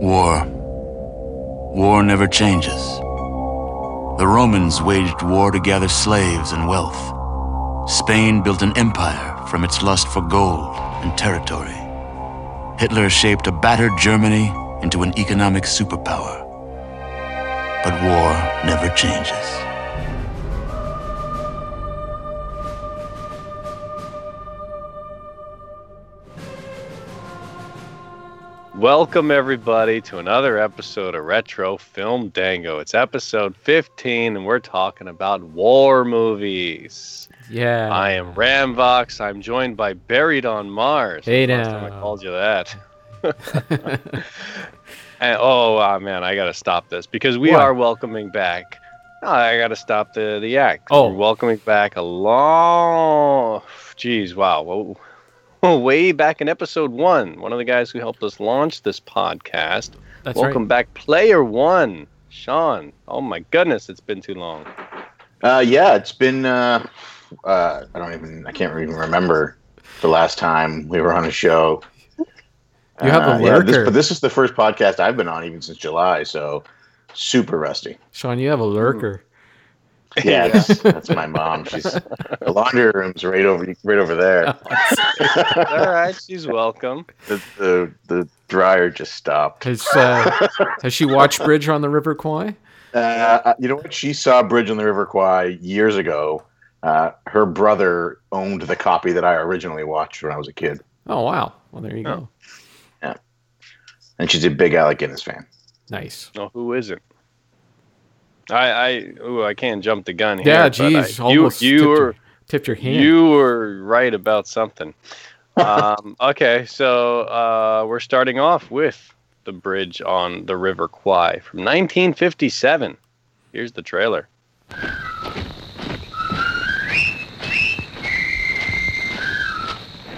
War. War never changes. The Romans waged war to gather slaves and wealth. Spain built an empire from its lust for gold and territory. Hitler shaped a battered Germany into an economic superpower. But war never changes. Welcome, everybody, to another episode of Retro Film Dango. It's episode 15, and we're talking about war movies. Yeah. I am Ramvox. I'm joined by Buried on Mars. Hey Last time I called you that. and, oh, ah, man, I got to stop this because we What? are welcoming back. No, I got to stop the, the act. Oh. We're welcoming back a long. Jeez, wow. Well, way back in episode one, one of the guys who helped us launch this podcast. That's Welcome right. back, player one, Sean. Oh my goodness, it's been too long. Uh, yeah, it's been. Uh, uh, I don't even. I can't even remember the last time we were on a show. You have a Uh, yeah, this, lurker. but this is the first podcast I've been on even since July, so super rusty. Sean, you have a lurker. Yeah, that's, that's my mom. She's the laundry room's right over right over there. All right, she's welcome. The, the the dryer just stopped. Has uh, has she watched Bridge on the River Kwai? Uh, you know what? She saw Bridge on the River Kwai years ago. Uh, her brother owned the copy that I originally watched when I was a kid, Oh wow. Well, there you go. Yeah, and she's a big Alec Guinness fan. Nice. No, who isn't? I I ooh, I can't jump the gun here. Yeah, but I- you almost you tipped were your, tipped your hand. you were right about something. um, okay, so uh, we're starting off with the bridge on the River Kwai from 1957. Here's the trailer.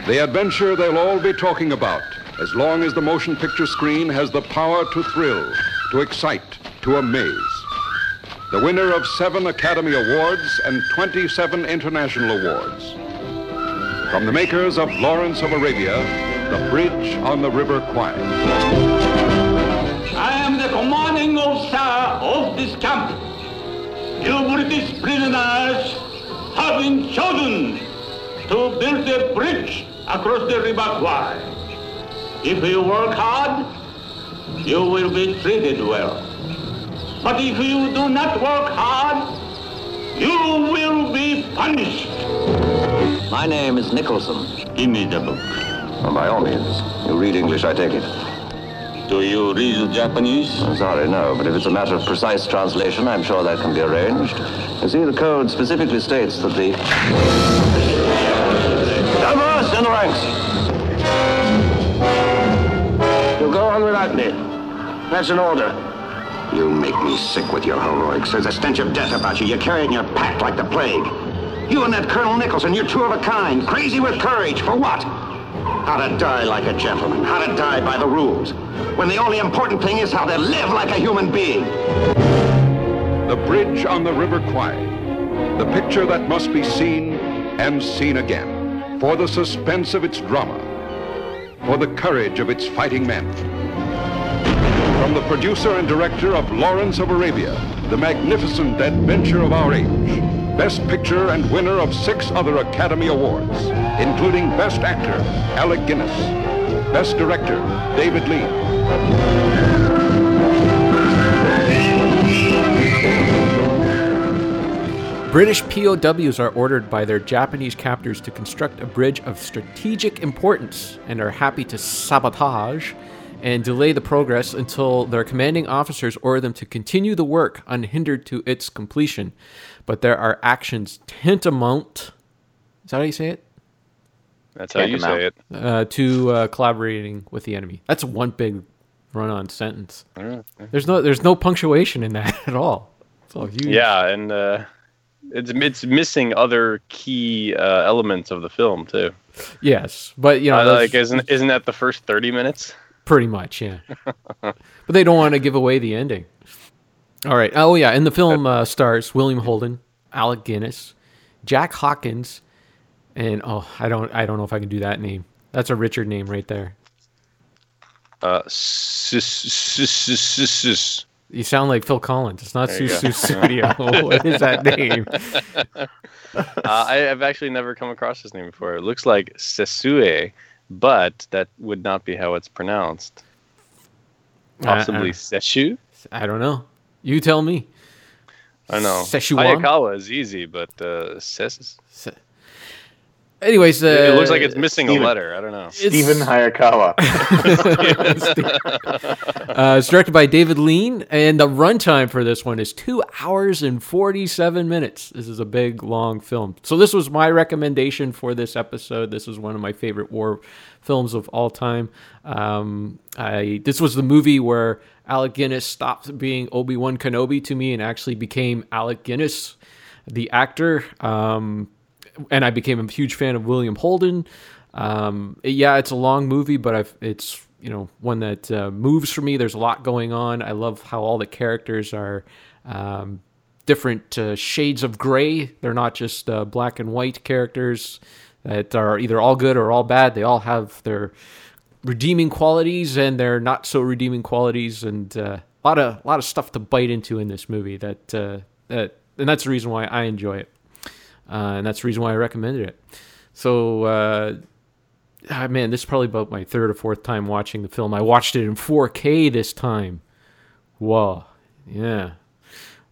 The adventure they'll all be talking about, as long as the motion picture screen has the power to thrill, to excite, to amaze. The winner of seven Academy Awards and 27 international awards. From the makers of Lawrence of Arabia, The Bridge on the River Kwai. I am the commanding officer of this camp. You British prisoners have been chosen to build a bridge across the River Kwai. If you work hard, you will be treated well. But if you do not work hard, you will be punished. My name is Nicholson. Give me the book. Well, by all means. You read English, I take it. Do you read Japanese? I'm sorry, no, but if it's a matter of precise translation, I'm sure that can be arranged. You see, the code specifically states that the... Diverse in the ranks! You'll go on without me. That's an order. You make me sick with your heroics. There's a stench of death about you. You carry it in your pack like the plague. You and that Colonel Nicholson, you're two of a kind. Crazy with courage. For what? How to die like a gentleman. How to die by the rules. When the only important thing is how to live like a human being. The Bridge on the River Kwai. The picture that must be seen and seen again. For the suspense of its drama. For the courage of its fighting men. From the producer and director of Lawrence of Arabia, the magnificent adventure of our age. Best Picture and winner of six other Academy Awards, including Best Actor, Alec Guinness. Best Director, David Lean. British POWs are ordered by their Japanese captors to construct a bridge of strategic importance and are happy to sabotage and delay the progress until their commanding officers order them to continue the work unhindered to its completion. But there are actions tantamount. Is that how you say it? That's how you say it. Uh, to uh, collaborating with the enemy. That's one big run-on sentence. There's no there's no punctuation in that at all. It's all huge. Yeah, and uh, it's it's missing other key uh, elements of the film too. Yes, but you know, Uh, like isn't isn't that the first thirty minutes? Pretty much, yeah. but they don't want to give away the ending. All right. Oh yeah, and the film uh, stars William Holden, Alec Guinness, Jack Hawkins, and oh, I don't I don't know if I can do that name. That's a Richard name right there. Uh, sus. You sound like Phil Collins. It's not. Susu Studio. what is that name? Uh, I have actually never come across this name before. It looks like Sessue, but that would not be how it's pronounced. Possibly Uh, Seshu? I don't know. You tell me. I know. Szechuan? Hayakawa is easy, but uh, Ses- Se- Anyways, uh, it looks like it's missing Steven. a letter. I don't know. Stephen Hayakawa. uh, it's directed by David Lean, and the runtime for this one is two hours and 47 minutes. This is a big, long film. So, this was my recommendation for this episode. This is one of my favorite war films of all time. Um, I This was the movie where Alec Guinness stopped being Obi Wan Kenobi to me and actually became Alec Guinness, the actor. Um, and I became a huge fan of William Holden. Um, yeah, it's a long movie, but I've, it's you know one that uh, moves for me. There's a lot going on. I love how all the characters are um, different uh, shades of gray. They're not just uh, black and white characters that are either all good or all bad. They all have their redeeming qualities and their not so redeeming qualities, and uh, a lot of a lot of stuff to bite into in this movie. That uh, that and that's the reason why I enjoy it uh, and that's the reason why I recommended it. So, uh, ah, man, this is probably about my third or fourth time watching the film. I watched it in 4K this time. Whoa, yeah.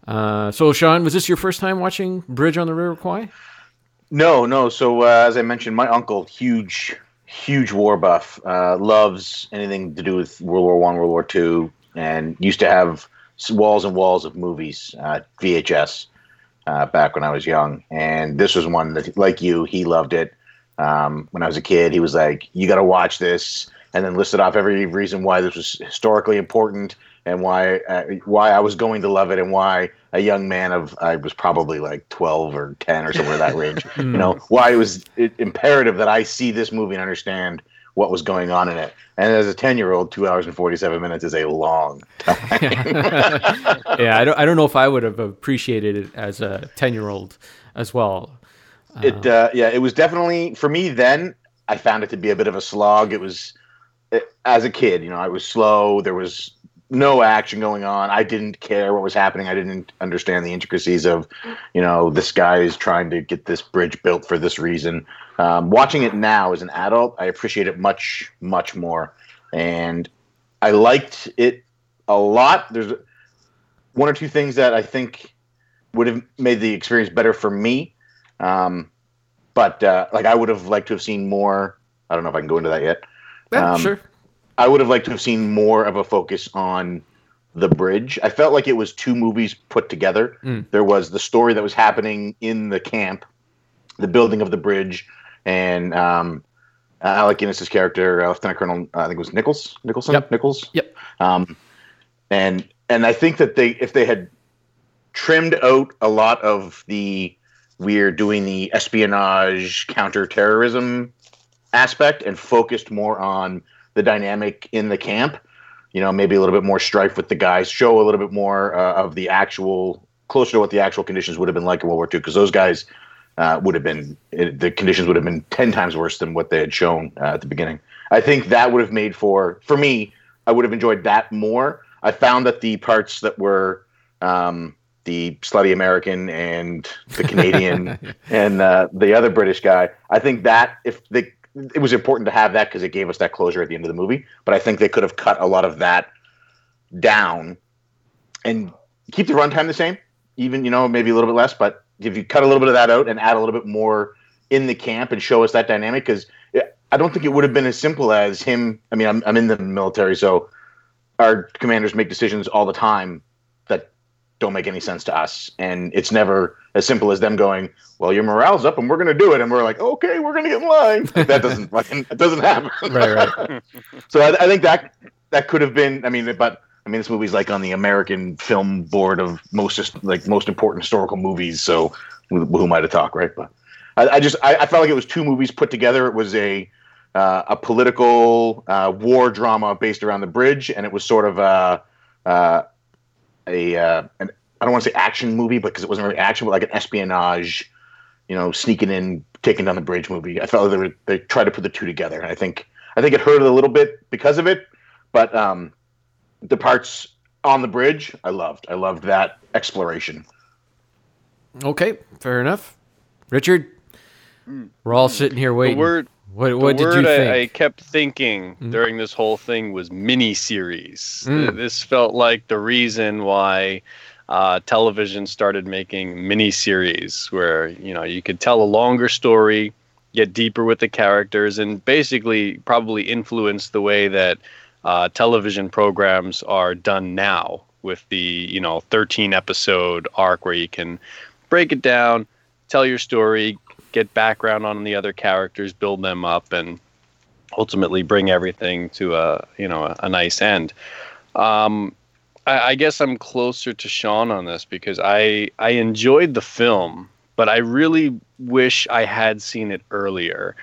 Uh, so, Sean, was this your first time watching Bridge on the River Kwai? No, no. So uh, as I mentioned, my uncle, huge, huge war buff, uh, loves anything to do with World War One, World War Two, and used to have walls and walls of movies, uh, VHS, uh, back when I was young. And this was one that, like you, he loved it. Um, when I was a kid, he was like, "You got to watch this," and then listed off every reason why this was historically important and why uh, why I was going to love it and why a young man of I was probably like twelve or ten or somewhere in that range. you know why it was it, imperative that I see this movie and understand what was going on in it. And as a ten year old, two hours and forty seven minutes is a long time. yeah, I don't, I don't know if I would have appreciated it as a 10 year old as well. it uh, yeah it was definitely for me then i found it to be a bit of a slog it was it, as a kid you know i was slow there was no action going on i didn't care what was happening i didn't understand the intricacies of you know this guy is trying to get this bridge built for this reason um, watching it now as an adult i appreciate it much much more and i liked it a lot there's one or two things that i think would have made the experience better for me um, but uh, like I would have liked to have seen more. I don't know if I can go into that yet. Yeah, Um, sure. I would have liked to have seen more of a focus on the bridge. I felt like it was two movies put together. Mm. There was the story that was happening in the camp, the building of the bridge, and um, Alec Guinness's character, uh, Lieutenant Colonel, uh, I think it was Nichols, Nicholson, Yep. Nichols. Yep. Um, and and I think that they, if they had trimmed out a lot of the we're doing the espionage counterterrorism aspect and focused more on the dynamic in the camp you know maybe a little bit more strife with the guys show a little bit more uh, of the actual closer to what the actual conditions would have been like in world war ii because those guys uh, would have been it, the conditions would have been 10 times worse than what they had shown uh, at the beginning i think that would have made for for me i would have enjoyed that more i found that the parts that were um, the slutty American and the Canadian and uh, the other British guy. I think that if they, it was important to have that because it gave us that closure at the end of the movie. But I think they could have cut a lot of that down and keep the runtime the same, even you know maybe a little bit less. But if you cut a little bit of that out and add a little bit more in the camp and show us that dynamic, because I don't think it would have been as simple as him. I mean, I'm I'm in the military, so our commanders make decisions all the time that don't make any sense to us. And it's never as simple as them going, "Well, your morale's up, and we're going to do it," and we're like, "Okay, we're going to get in line." That doesn't fucking that doesn't happen. Right, right. So I, I think that that could have been. I mean, but mean, this movie's like on the American Film Board of most like most important historical movies. So who, am I to talk, right? But I, I just I, I felt like it was two movies put together. It was a uh, a political uh, war drama based around the bridge, and it was sort of a uh, a uh, an, I don't want to say action movie, because it wasn't really action, but like an espionage, you know, sneaking in, taking down the bridge movie. I felt like they were, they tried to put the two together, and I think I think it hurt a little bit because of it. but um, the parts on the bridge, I loved. I loved that exploration. Okay, fair enough. Richard, we're all sitting here waiting. The word, what what the did word you I, think? I kept thinking during this whole thing was mini-series. Mm. This felt like the reason why uh, television started making mini-series, where you know you could tell a longer story, get deeper with the characters, and basically probably influence the way that uh, television programs are done now with the you know 13 episode arc where you can break it down, tell your story, get background on the other characters, build them up, and ultimately bring everything to a you know a, a nice end. Um, I, I guess I'm closer to Sean on this because I I enjoyed the film, but I really wish I had seen it earlier.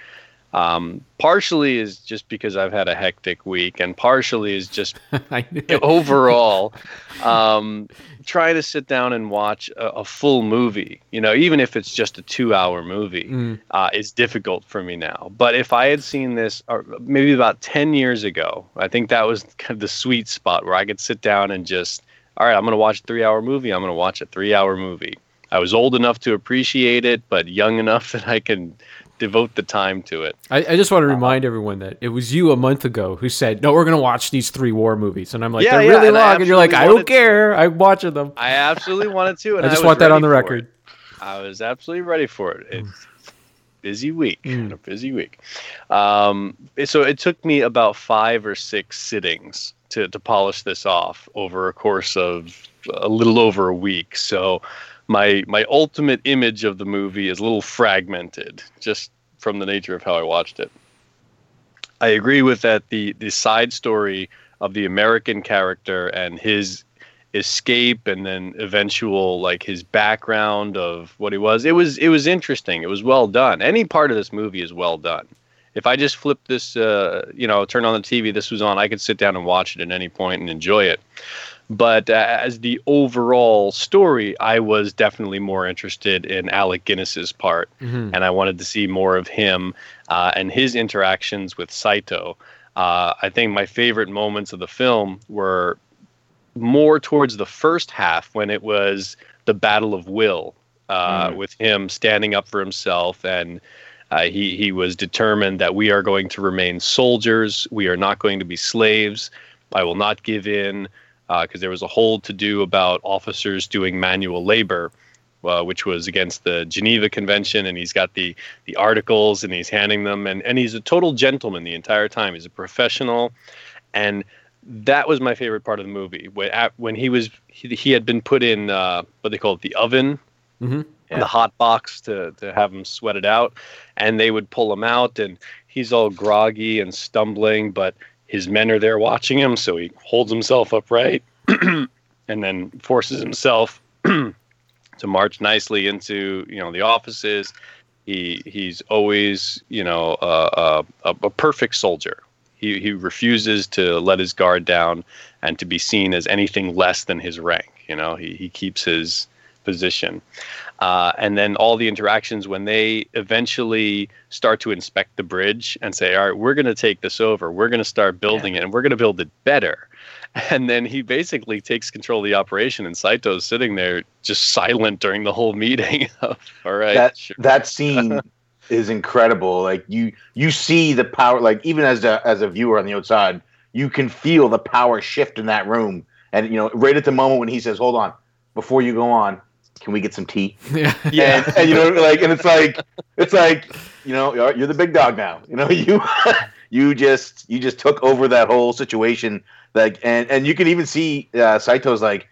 Um, partially is just because I've had a hectic week, and partially is just overall um, try to sit down and watch a, a full movie you know even if it's just a two hour movie Mm. uh, is difficult for me now. But if i had seen this or maybe about 10 years ago i think that was kind of the sweet spot where i could sit down and just all right i'm going to watch a three hour movie i'm going to watch a three hour movie. I was old enough to appreciate it but young enough that i can devote the time to it I, I just want to remind everyone that it was you a month ago who said, "No, we're going to watch these three war movies," and I'm like, Yeah, "They're yeah, really and long," and you're like, "I don't care. I'm watching them." i absolutely wanted to and I just was want that on the record. it. I was absolutely ready for it. It's busy week, Mm. a busy week. Um, so it took me about five or six sittings to, to polish this off over a course of a little over a week. So my my ultimate image of the movie is a little fragmented, just from the nature of how I watched it. I agree with that. The the side story of the American character and his escape and then eventual like his background of what he was it was it was interesting it was well done any part of this movie is well done if i just flip this uh, you know turn on the tv this was on i could sit down and watch it at any point and enjoy it but uh, as the overall story i was definitely more interested in alec guinness's part. Mhm. and i wanted to see more of him uh, and his interactions with saito. Uh, i think my favorite moments of the film were more towards the first half when it was the battle of will uh, Mm. with him standing up for himself and uh, he he was determined that we are going to remain soldiers. We are not going to be slaves. I will not give in because there was a whole to do about officers doing manual labor uh, which was against the Geneva Convention, and he's got the the articles and he's handing them, and and he's a total gentleman the entire time. He's a professional, and that was my favorite part of the movie. When at, when he was he, he had been put in uh, what they call it the oven, Mhm. the hot box to to have him sweat it out, and they would pull him out, and he's all groggy and stumbling, but his men are there watching him, so he holds himself upright, and then forces himself to march nicely into you know the offices. He he's always you know uh, a, a perfect soldier. He he refuses to let his guard down and to be seen as anything less than his rank. You know he he keeps his position. Uh, and then all the interactions when they eventually start to inspect the bridge and say, all right, we're going to take this over. We're going to start building it and we're going to build it better. And then he basically takes control of the operation, and Saito's sitting there just silent during the whole meeting. All right, that sure. that scene is incredible. Like you you see the power. Like even as a as a viewer on the outside, you can feel the power shift in that room. And you know, right at the moment when he says, "Hold on, before you go on, can we get some tea?" Yeah. yeah. and, and you know, like, and it's like, it's like, you know, you're, the big dog now. You know, you you just you just took over that whole situation. Like, and and you can even see uh, Saito's like,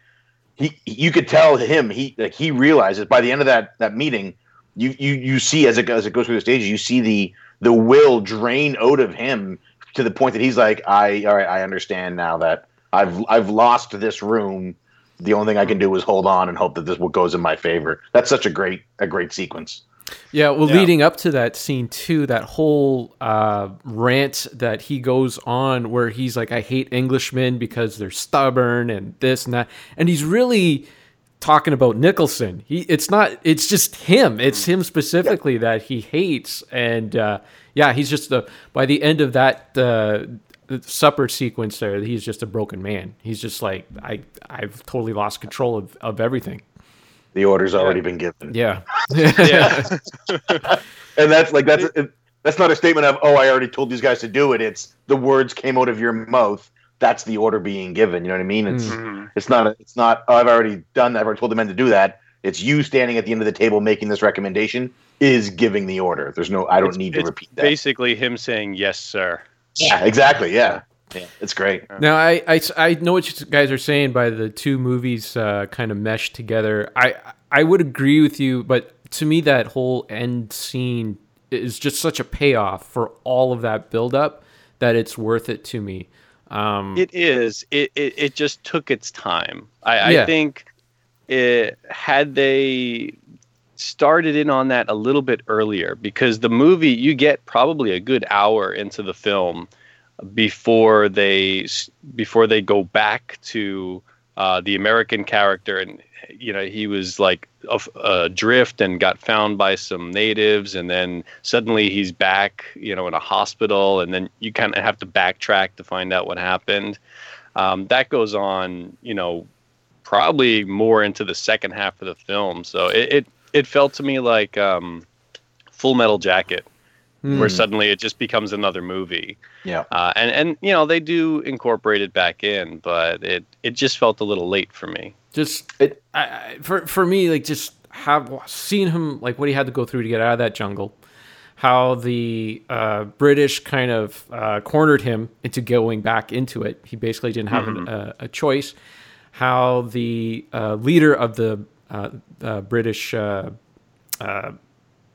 he you could tell him he like he realizes by the end of that that meeting, you you you see as it as it goes through the stages, you see the the will drain out of him to the point that he's like, I all right, I understand now that I've I've lost this room. The only thing I can do is hold on and hope that this goes in my favor. That's such a great a great sequence. Yeah, well, Yeah. leading up to that scene too, that whole uh, rant that he goes on, where he's like, "I hate Englishmen because they're stubborn and this and that," and he's really talking about Nicholson. He, it's not, it's just him. It's him specifically that he hates, and uh, yeah, he's just the. By the end of that uh, the supper sequence there, he's just a broken man. He's just like I I've totally lost control of, of everything. The order's already been given. Yeah. Yeah. and that's like that's that's not a statement of oh I already told these guys to do it. It's the words came out of your mouth. That's the order being given. You know what I mean? It's Mhm. it's not a, it's not oh, I've already done that. I've already told the men to do that. It's you standing at the end of the table making this recommendation is giving the order. There's no I don't It's- need to repeat that. Basically, him saying yes, sir. Yeah, exactly. Yeah. yeah, it's great. Now I, I, I know what you guys are saying by the two movies uh, kind of meshed together. I I would agree with you, but to me that whole end scene is just such a payoff for all of that buildup that it's worth it to me. Um, It is. It, it it just took its time. I, Yeah. I think it had they started in on that a little bit earlier because the movie you get probably a good hour into the film before they before they go back to uh, the American character and you know he was like adrift and got found by some natives and then suddenly he's back you know in a hospital and then you kind of have to backtrack to find out what happened. Um, that goes on you know probably more into the second half of the film. So it it, it felt to me like um, full metal jacket where suddenly it just becomes another movie. Yeah. uh, and and you know they do incorporate it back in but it it just felt a little late for me. Just It- I, I, for for me like just have seen him like what he had to go through to get out of that jungle how the uh, british kind of uh, cornered him into going back into it. He basically didn't have an, a, a choice. How the uh, leader of the uh, uh, british uh,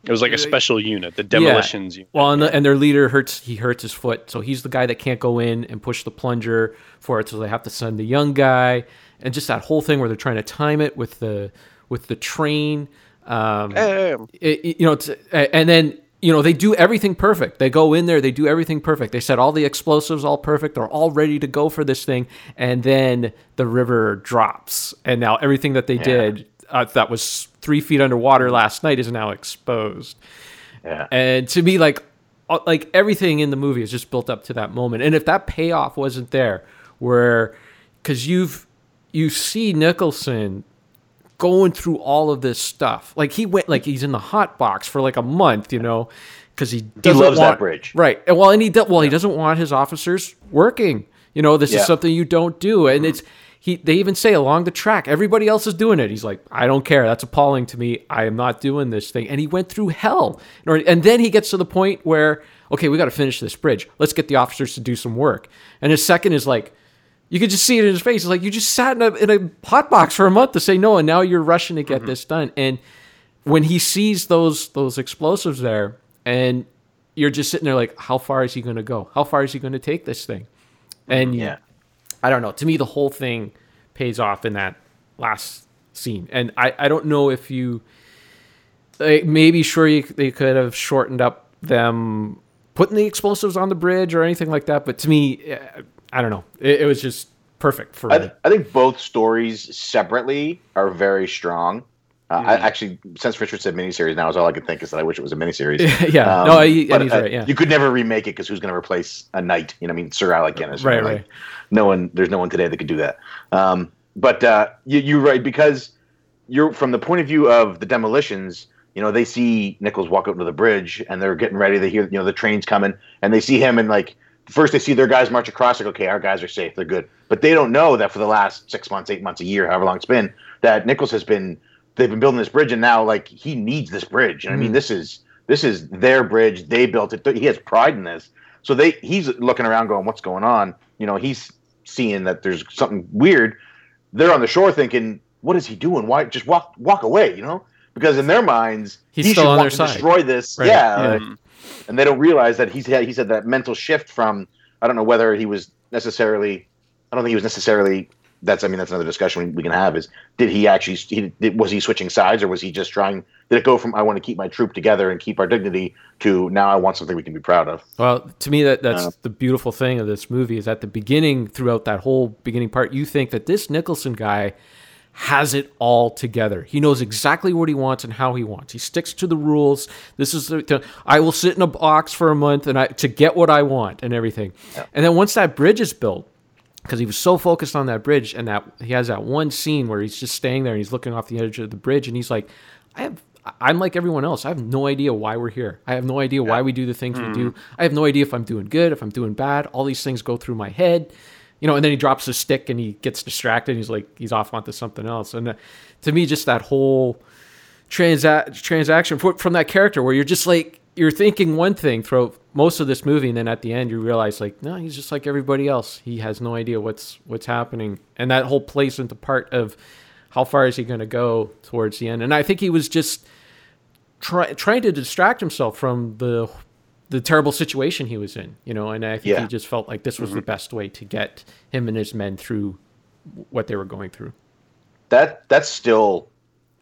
it was like a special unit the demolitions unit well, and, the, and their leader hurts. He hurts his foot, so he's the guy that can't go in and push the plunger for it. So they have to send the young guy, and just that whole thing where they're trying to time it with the with the train. Um, Um, it- it- you know, it's, and then you know they do everything perfect. They go in there, they do everything perfect. They set all the explosives all perfect. They're all ready to go for this thing, and then the river drops, and now everything that they did uh, that was three feet underwater last night is now exposed. Yeah. And to me, like, uh, like everything in the movie is just built up to that moment. And if that payoff wasn't there, where, because you've you see Nicholson going through all of this stuff, like he went, like he's in the hot box for like a month, you know, because he doesn't loves that want- bridge. right? And well, and he do, well, he doesn't want his officers working. You know, this Yeah. is something you don't do, and it's he. They even say along the track, everybody else is doing it. He's like, I don't care. That's appalling to me. I am not doing this thing. And he went through hell, and then he gets to the point where, okay, we got to finish this bridge. Let's get the officers to do some work. And his second is like. You could just see it in his face. It's like you just sat in a, in a hot box for a month to say no, and now you're rushing to get mm-hmm. this done. And when he sees those those explosives there, and you're just sitting there like, how far is he going to go? How far is he going to take this thing? And Yeah. I don't know. To me, the whole thing pays off in that last scene, and I, I don't know if you like, maybe sure you, they could have shortened up them putting the explosives on the bridge or anything like that, but to me, I don't know. It, it was just perfect for I, me. th- I think both stories separately are very strong. Uh, I actually, since Richard said miniseries, now is all I could think is that I wish it was a miniseries. yeah, Um, no, he, but, uh, right. Yeah, You could never remake it because who's going to replace a knight? You know, I mean, Sir Alec Guinness. Right, Like, right. No one. There's no one today that could do that. Um, but uh, you, you're right because you're from the point of view of the demolitions. You know, they see Nichols walk up to the bridge and they're getting ready. They hear, you know, the train's coming and they see him and like first they see their guys march across. Like, okay, our guys are safe. They're good. But they don't know that for the last six months, eight months, a year, however long it's been, that Nichols has been. They've been building this bridge, and now like he needs this bridge. And I mean, this is this is their bridge. They built it. He has pride in this. So they he's looking around, going, "What's going on?" You know, he's seeing that there's something weird. They're on the shore thinking, "What is he doing? Why just walk walk away?" You know, because in their minds, He's he still on their side. destroy this. Right, Yeah, yeah. like, and they don't realize that he's had he said that mental shift from I don't know whether he was necessarily I don't think he was necessarily that's I mean that's another discussion we, we can have is did he actually he, did, was he switching sides or was he just trying did it go from I want to keep my troop together and keep our dignity to now I want something we can be proud of Well, to me, that that's Uh, the beautiful thing of this movie is at the beginning, throughout that whole beginning part, you think that this Nicholson guy has it all together. He knows exactly what he wants and how he wants. He sticks to the rules. This is the, the- I will sit in a box for a month and I to get what I want and everything. And then once that bridge is built, because he was so focused on that bridge and that he has that one scene where he's just staying there and he's looking off the edge of the bridge and he's like, I have. I'm like everyone else. I have no idea why we're here. I have no idea why we do the things we do. Mm-hmm. I have no idea if I'm doing good, if I'm doing bad. All these things go through my head, you know. And then he drops his stick and he gets distracted. And he's like, he's off onto something else. And to me, just that whole transa- transaction from that character where you're just like you're thinking one thing throughout most of this movie and then at the end you realize like no he's just like everybody else. He has no idea what's what's happening. And that whole plays into part of how far is he going to go towards the end. And i think he was just try, trying to distract himself from the the terrible situation he was in you know? And i think Yeah. he just felt like this was the mm-hmm. best way to get him and his men through what they were going through. That that's still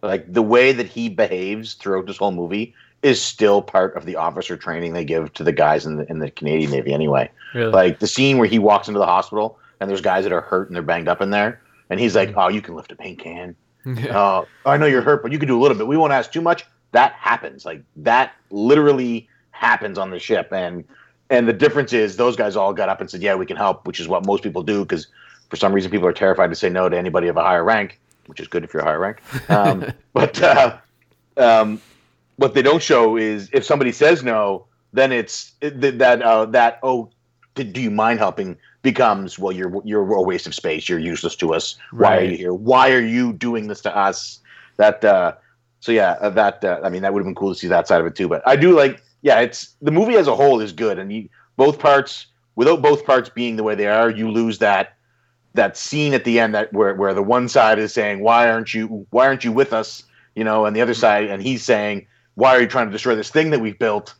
like the way that he behaves throughout this whole movie is still part of the officer training they give to the guys in the in the Canadian Navy anyway. Really? Like the scene where he walks into the hospital and there's guys that are hurt and they're banged up in there and he's like, "Oh, you can lift a paint can. Oh, I know you're hurt, but you can do a little bit. We won't ask too much." That happens. Like that literally happens on the ship and and the difference is those guys all got up and said, "Yeah, we can help," which is what most people do because for some reason people are terrified to say no to anybody of a higher rank, which is good if you're a higher rank. Um, but uh, um, what they don't show is if somebody says no, then it's that uh, that oh, do you mind helping becomes well, you're you're a waste of space. You're useless to us. Why are you here? Why are you doing this to us? That uh, so yeah, uh, that uh, I mean that would have been cool to see that side of it too. But I do like yeah, it's the movie as a whole is good, and you, both parts without both parts being the way they are, you lose that that scene at the end that where where the one side is saying why aren't you why aren't you with us you know and the other side and he's saying why are you trying to destroy this thing that we've built?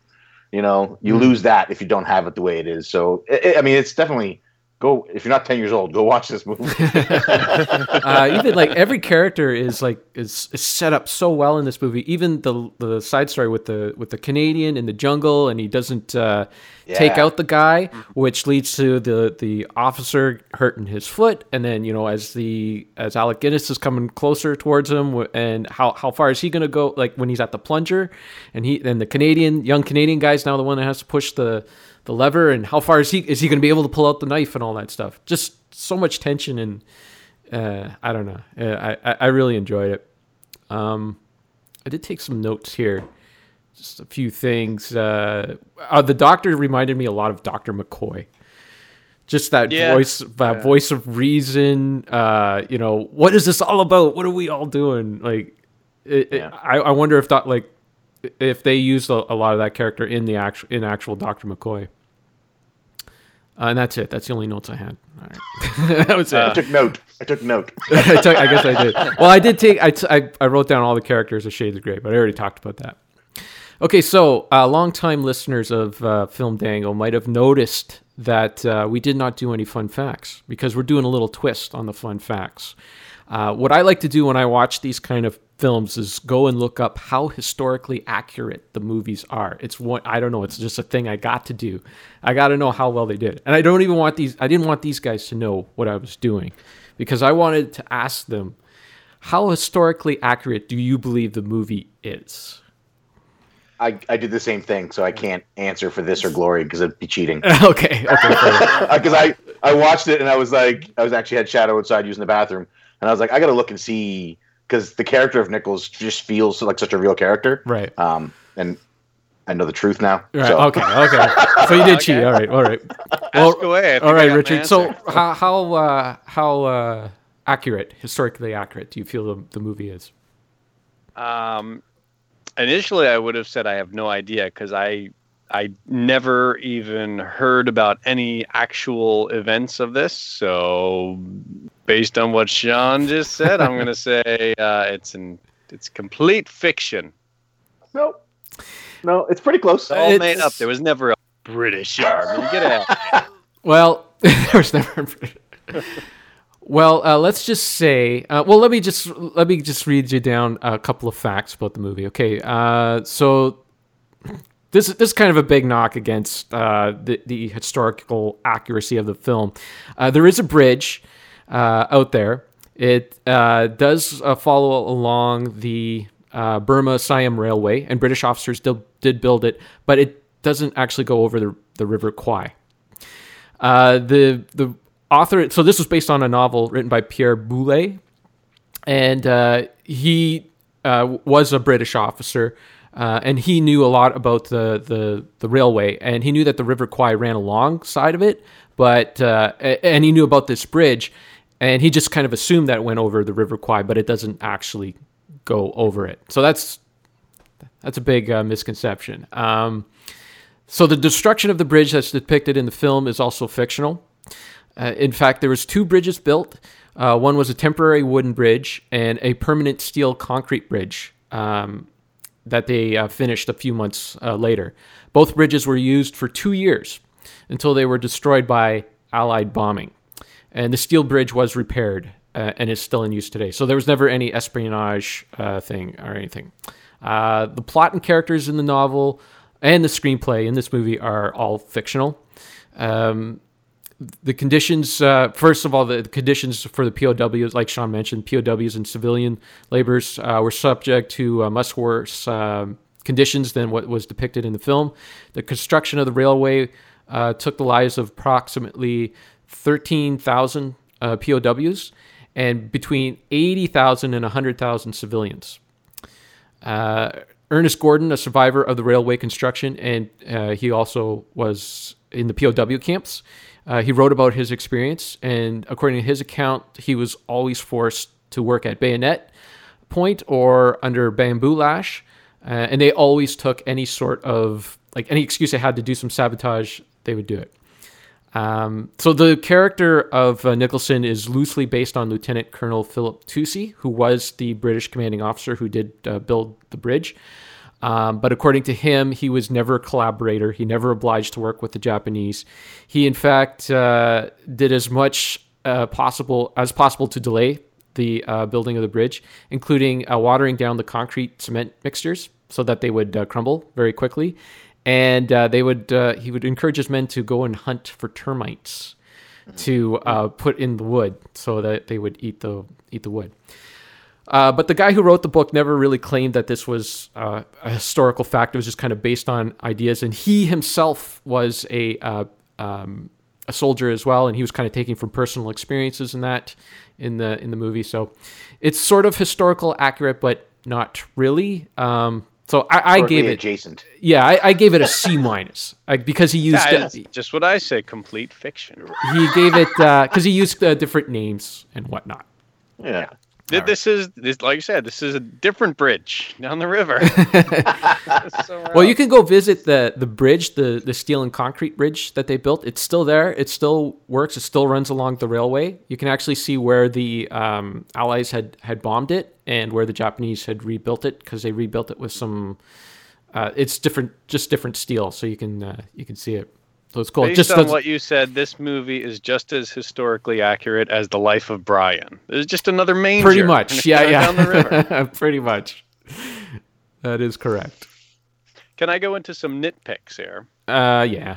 You know you mm-hmm. lose that if you don't have it the way it is. So i i mean it's definitely go if you're not 10 years old go watch this movie uh, even like every character is like is, is set up so well in this movie. Even the the side story with the with the Canadian in the jungle, and he doesn't uh, take out the guy, which leads to the the officer hurting his foot, and then you know as the as Alec Guinness is coming closer towards him, and how how far is he going to go? Like when he's at the plunger, and he and the Canadian young Canadian guy's now the one that has to push the the lever, and how far is he is he going to be able to pull out the knife and all that stuff? Just so much tension and uh, I don't know. Uh, I, I really enjoyed it. Um, I did take some notes here. Just a few things. Uh, uh, the doctor reminded me a lot of Doctor McCoy. Just that Yeah. voice, that voice of reason. Uh, you know, what is this all about? What are we all doing? Like, it, it- I, I wonder if that like if they used a, a lot of that character in the actual in actual Doctor McCoy. Uh, and that's it. That's the only notes I had. All right, that was it. i took note i took note I, took, I guess I did. Well, I did take. I, t- I, I wrote down all the characters of Shades of Grey, but I already talked about that. Okay, so uh, longtime listeners of uh, Film Dangle might have noticed that uh, we did not do any fun facts because we're doing a little twist on the fun facts. Uh, what I like to do when I watch these kind of films is go and look up how historically accurate the movies are. It's one I don't know. It's just a thing I got to do. I got to know how well they did, and I don't even want these. I didn't want these guys to know what I was doing because I wanted to ask them how historically accurate do you believe the movie is? I, I did the same thing so i can't answer for this or glory because it'd be cheating okay, okay. because uh, I I watched it and I was like I was actually had Shadow outside using the bathroom and I was like I got to look and see because the character of Nichols just feels like such a real character right. um and I know the truth now Right. so Okay. Okay. So you did cheat. Okay. All right. All right. Ask away. I think all I right, got my Richard. So how how uh, how uh, accurate, historically accurate, do you feel the, the movie is? Um, initially, I would have said I have no idea because I I never even heard about any actual events of this. So, based on what Sean just said, I'm going to say uh, it's an it's complete fiction. no no it's pretty close It's all made up. There was never a British army. Get out. Well, there's never. well, uh, let's just say. Uh, well, let me just let me just read you down a couple of facts about the movie. Okay, uh, so this this is kind of a big knock against uh, the the historical accuracy of the film. Uh, there is a bridge uh, out there. It uh, does uh, follow along the uh, Burma Siam Railway, and British officers did, did build it, but it doesn't actually go over the, the River Kwai. Uh, the the author, so this was based on a novel written by Pierre Boulle, and uh, he was a British officer. Uh, and he knew a lot about the, the, the railway, and he knew that the River Kwai ran alongside of it, but uh, and he knew about this bridge, and he just kind of assumed that it went over the River Kwai, but it doesn't actually go over it. So that's that's a big uh, misconception. Um, so the destruction of the bridge that's depicted in the film is also fictional. Uh, in fact, there was two bridges built. Uh, one was a temporary wooden bridge and a permanent steel concrete bridge um, that they uh, finished a few months uh, later. Both bridges were used for two years until they were destroyed by Allied bombing. And the steel bridge was repaired uh, and is still in use today. So there was never any espionage uh, thing or anything. Uh, the plot and characters in the novel and the screenplay in this movie are all fictional. Um, the conditions, uh, first of all, the conditions for the POWs, like Sean mentioned, POWs and civilian laborers uh, were subject to uh, much worse conditions than what was depicted in the film. The construction of the railway took the lives of approximately 13,000 uh, POWs and between 80,000 and 100,000 civilians. Uh, Ernest Gordon, a survivor of the railway construction, and uh, he also was in the POW camps. Uh, he wrote about his experience, and according to his account, he was always forced to work at bayonet point or under bamboo lash, uh, and they always took any sort of like any excuse they had to do some sabotage, they would do it. Um, so the character of uh, Nicholson is loosely based on Lieutenant Colonel Philip Toosey, who was the British commanding officer who did uh, build the bridge. Um, but according to him, he was never a collaborator. He never obliged to work with the Japanese. He, in fact, uh, did as much uh, possible as possible to delay the uh, building of the bridge, including uh, watering down the concrete cement mixtures so that they would crumble very quickly. And uh, they would he would encourage his men to go and hunt for termites to put in the wood so that they would eat the eat the wood. Uh, but the guy who wrote the book never really claimed that this was uh, a historical fact. It was just kind of based on ideas, and he himself was a uh, um, a soldier as well, and he was kind of taking from personal experiences in that in the in the movie. So it's sort of historical accurate, but not really. Um, so I, I gave it adjacent. Yeah, I, I gave it a C minus because he used That's just what I say, complete fiction. he gave it because he used uh, different names and whatnot. Yeah. Th- This is this, like you said, this is a different bridge down the river. Somewhere Well, you can go visit the the bridge, the the steel and concrete bridge that they built. It's still there. It still works. It still runs along the railway. You can actually see where the um, Allies had had bombed it and where the Japanese had rebuilt it because they rebuilt it with some. Uh, it's different, just different steel, so you can uh, you can see it. So it's cool. Based just on what you said, this movie is just as historically accurate as the life of Brian. It's just another manger. pretty much, yeah, yeah, Down the river. pretty much. That is correct. Can I go into some nitpicks here? Uh, yeah,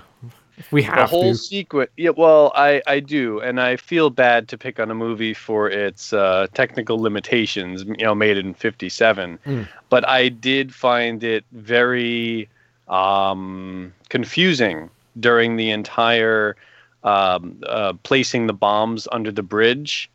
we have the whole to. sequence. Yeah, well, I I do, and I feel bad to pick on a movie for its uh, technical limitations. You know, made in '57, Mm. but I did find it very um, confusing during the entire um, uh, placing the bombs under the bridge.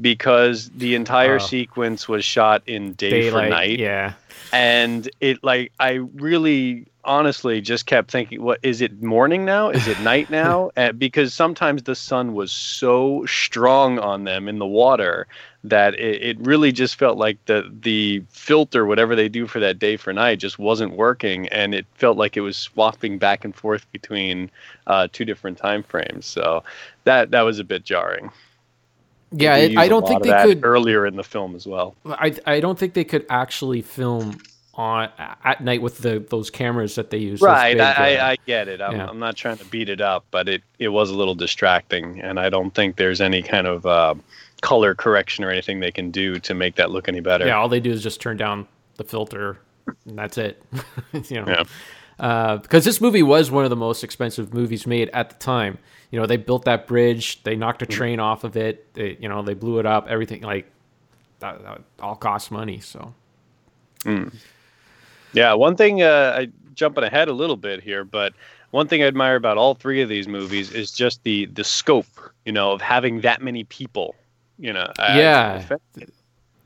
Because the entire Oh. sequence was shot in day Daylight, for night, yeah. and it like I really honestly just kept thinking what is it morning now is it night now uh, because sometimes the sun was so strong on them in the water that it, it really just felt like the the filter whatever they do for that day for night just wasn't working and it felt like it was swapping back and forth between uh, two different time frames so that that was a bit jarring Yeah, it, I don't think they could. earlier in the film as well I I don't think they could actually film on at night with the those cameras that they use. Right, big, I, uh, I, I get it. I'm, yeah. I'm not trying to beat it up, but it, it was a little distracting, and I don't think there's any kind of uh, color correction or anything they can do to make that look any better. yeah, all they do is just turn down the filter, and that's it. you know. Yeah. Uh, because this movie was one of the most expensive movies made at the time. You know, they built that bridge, they knocked a train off of it, they, you know, they blew it up, everything like that, that all cost money. So Yeah, one thing uh, I jumping ahead a little bit here, but one thing I admire about all three of these movies is just the the scope, you know, of having that many people. You know, Yeah.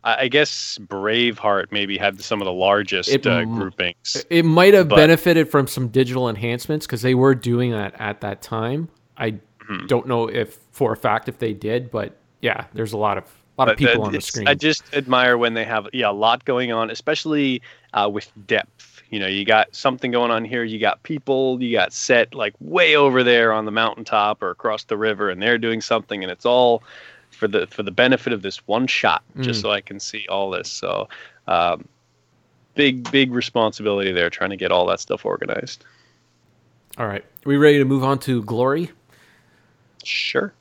I, I guess Braveheart maybe had some of the largest It uh, groupings. it might have But- benefited from some digital enhancements because they were doing that at that time. I Mm-hmm. don't know if for a fact if they did, but yeah, there's a lot of a lot of But people on the screen. I just admire when they have yeah a lot going on, especially uh, with depth. You know, you got something going on here. You got people. You got set like way over there on the mountaintop or across the river, and they're doing something, and it's all for the for the benefit of this one shot, just Mm. so I can see all this. So, um, big big responsibility there, trying to get all that stuff organized. All right, we ready to move on to Glory? Sure.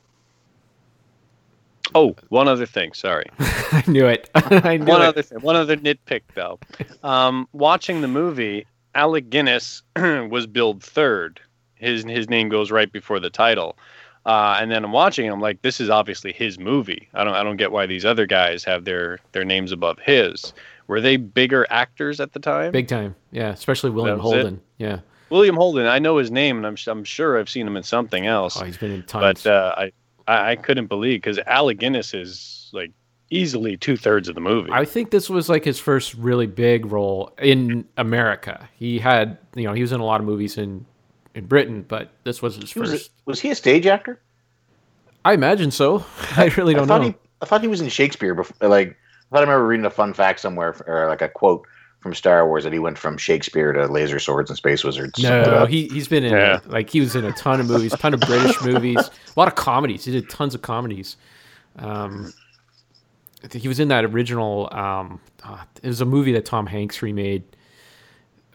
Oh, one other thing. Sorry. I knew it. I knew one it. other thing, one other nitpick though. Um, watching the movie, Alec Guinness was billed third. His his name goes right before the title. Uh, and then I'm watching, and I'm like, this is obviously his movie. I don't I don't get why these other guys have their their names above his. Were they bigger actors at the time? Big time, yeah. Especially William was it? Holden. Yeah. William Holden, I know his name, and I'm I'm sure I've seen him in something else. Oh, he's been in tons. but uh, I, I I couldn't believe because Alec Guinness is like easily two thirds of the movie. I think this was like his first really big role in America. He had, you know, he was in a lot of movies in in Britain, but this was his He was, first. was he a stage actor? I imagine so. I really don't thought know. he I thought he was in Shakespeare before. Like I thought I remember reading a fun fact somewhere or like a quote from Star Wars that he went from Shakespeare to Laser Swords and Space Wizards. No, he he's been in Yeah. like he was in a ton of movies, a ton of British movies, a lot of comedies. He did tons of comedies. Um, I think he was in that original. Um, uh, it was a movie that Tom Hanks remade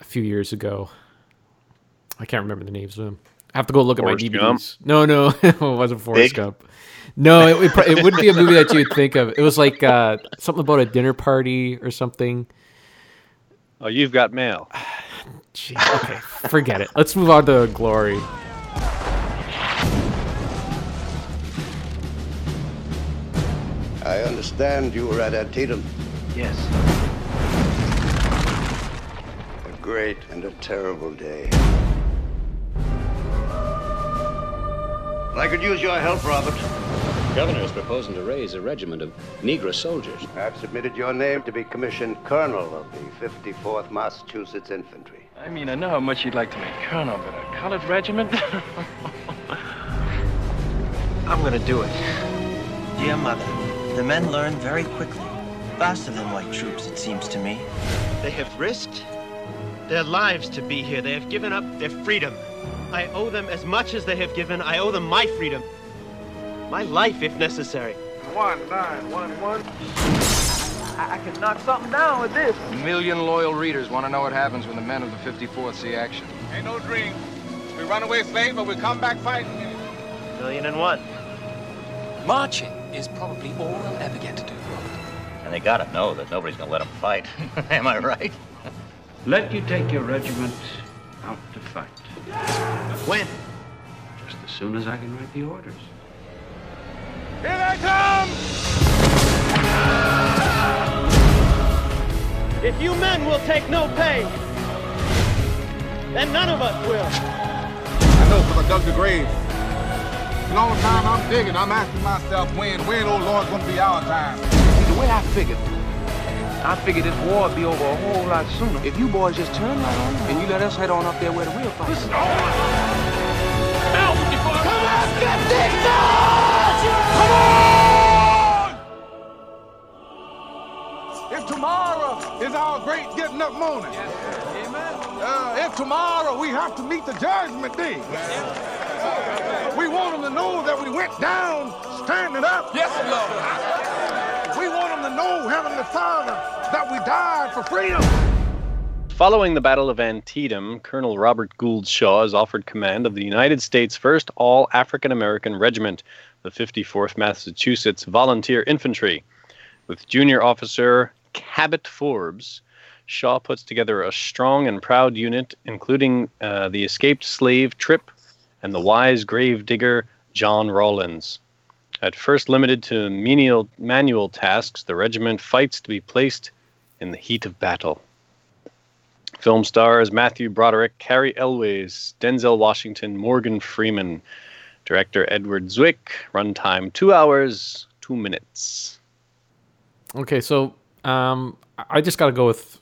a few years ago. I can't remember the names of them. I have to go look Forrest at my DVDs. Gump? No, no, it wasn't Forrest Big? Gump. No, it, would pro- it wouldn't be a movie that you would think of. It was like uh, something about a dinner party or something. oh, you've got mail. Gee, okay, forget it. Let's move on to Glory. I understand you were at Antietam. Yes. A great and a terrible day. I could use your help, Robert. The governor is proposing to raise a regiment of Negro soldiers. I've submitted your name to be commissioned colonel of the 54th Massachusetts Infantry. I mean, I know how much you'd like to make colonel, but a colored regiment? I'm gonna do it. Dear Mother, the men learn very quickly. Faster than white troops, it seems to me. They have risked their lives to be here. They have given up their freedom. I owe them as much as they have given. I owe them my freedom. My life, if necessary. One, nine, one, one. I, I can knock something down with this. A million loyal readers want to know what happens when the men of the 54th see action. Ain't no dream. We run away slaves, but we come back fighting. A Million and one. Marching is probably all they'll ever get to do. And they gotta know that nobody's gonna let them fight. Am I right? Let you take your regiment out to fight. When? Just as soon as I can write the orders. Here they come! If you men will take no pay, then none of us will. I know because I dug the grave. And all the time I'm digging, I'm asking myself when, when, oh Lord, gonna be our time. See, the way I figured, I figured this war would be over a whole lot sooner. If you boys just turn right on and you let us head on up there where the real fight is. Now, Come on, Captain! Come on! If tomorrow is our great getting up morning, uh, if tomorrow we have to meet the judgment day, we want them to know that we went down standing up. Yes, Lord. We want them to know, Heavenly Father, that we died for freedom. Following the Battle of Antietam, Colonel Robert Gould Shaw is offered command of the United States' first all African American regiment, the 54th Massachusetts Volunteer Infantry. With junior officer Cabot Forbes, Shaw puts together a strong and proud unit, including uh, the escaped slave Trip and the wise grave digger John Rawlins. At first limited to menial manual tasks, the regiment fights to be placed in the heat of battle. Film stars Matthew Broderick, Cary Elwes, Denzel Washington, Morgan Freeman, director Edward Zwick, runtime two hours, two minutes. Okay, so um, I just got to go with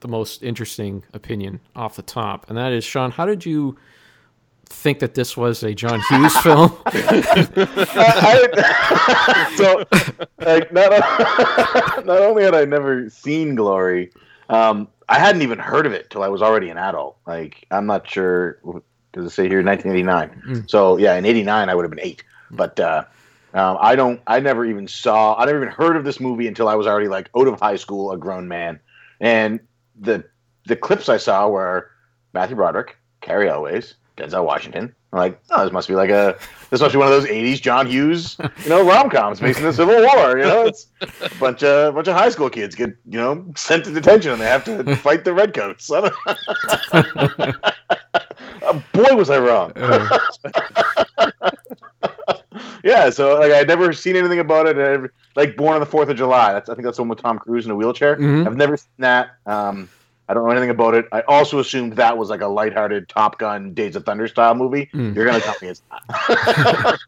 the most interesting opinion off the top, and that is Sean. How did you think that this was a John Hughes film? I, so, like, not, not only had I never seen Glory, um, I hadn't even heard of it till I was already an adult. Like, I'm not sure. Does it say here 1989? Mm. So yeah, in '89 I would have been eight. But uh, um, I don't. I never even saw. I never even heard of this movie until I was already like out of high school, a grown man. And the the clips I saw were Matthew Broderick, Cary Elwes, Denzel Washington. I'm like, oh, this must be like a this must be one of those '80s John Hughes, you know, rom coms based in the Civil War. You know, it's a bunch of a bunch of high school kids get you know sent to detention and they have to fight the redcoats. I boy, was I wrong. yeah, so like I'd never seen anything about it. Like Born on the Fourth of July. That's I think that's the one with Tom Cruise in a wheelchair. Mhm. I've never seen that. Um, I don't know anything about it. I also assumed that was like a lighthearted Top Gun, Days of Thunder style movie. Mm. You're gonna tell me it's not.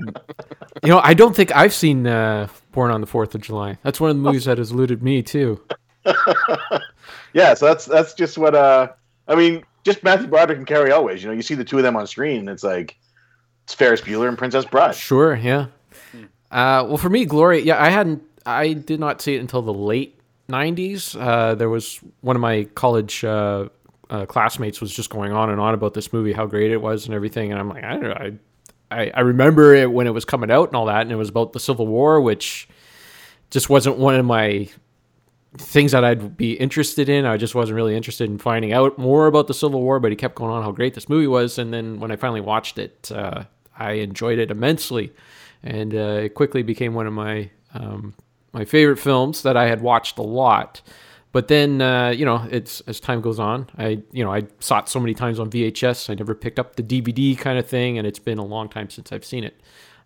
you know, I don't think I've seen uh, Born on the Fourth of July. That's one of the movies that has eluded me too. yeah, so that's that's just what uh I mean, just Matthew Broderick and Cary Elwes. You know, you see the two of them on screen, and it's like it's Ferris Bueller and Princess Bride. Sure, yeah. Uh, well, for me, Glory, yeah, I hadn't, I did not see it until the late '90s. Uh, there was one of my college uh, uh, classmates was just going on and on about this movie, how great it was, and everything, and I'm like, I don't I, I remember it when it was coming out and all that, and it was about the Civil War, which just wasn't one of my things that I'd be interested in. I just wasn't really interested in finding out more about the Civil War, but he kept going on how great this movie was. And then when I finally watched it, uh, I enjoyed it immensely, and uh, it quickly became one of my um, my favorite films that I had watched a lot. But then, uh, you know, it's as time goes on, I you know I saw it so many times on VHS, I never picked up the DVD kind of thing, and it's been a long time since I've seen it.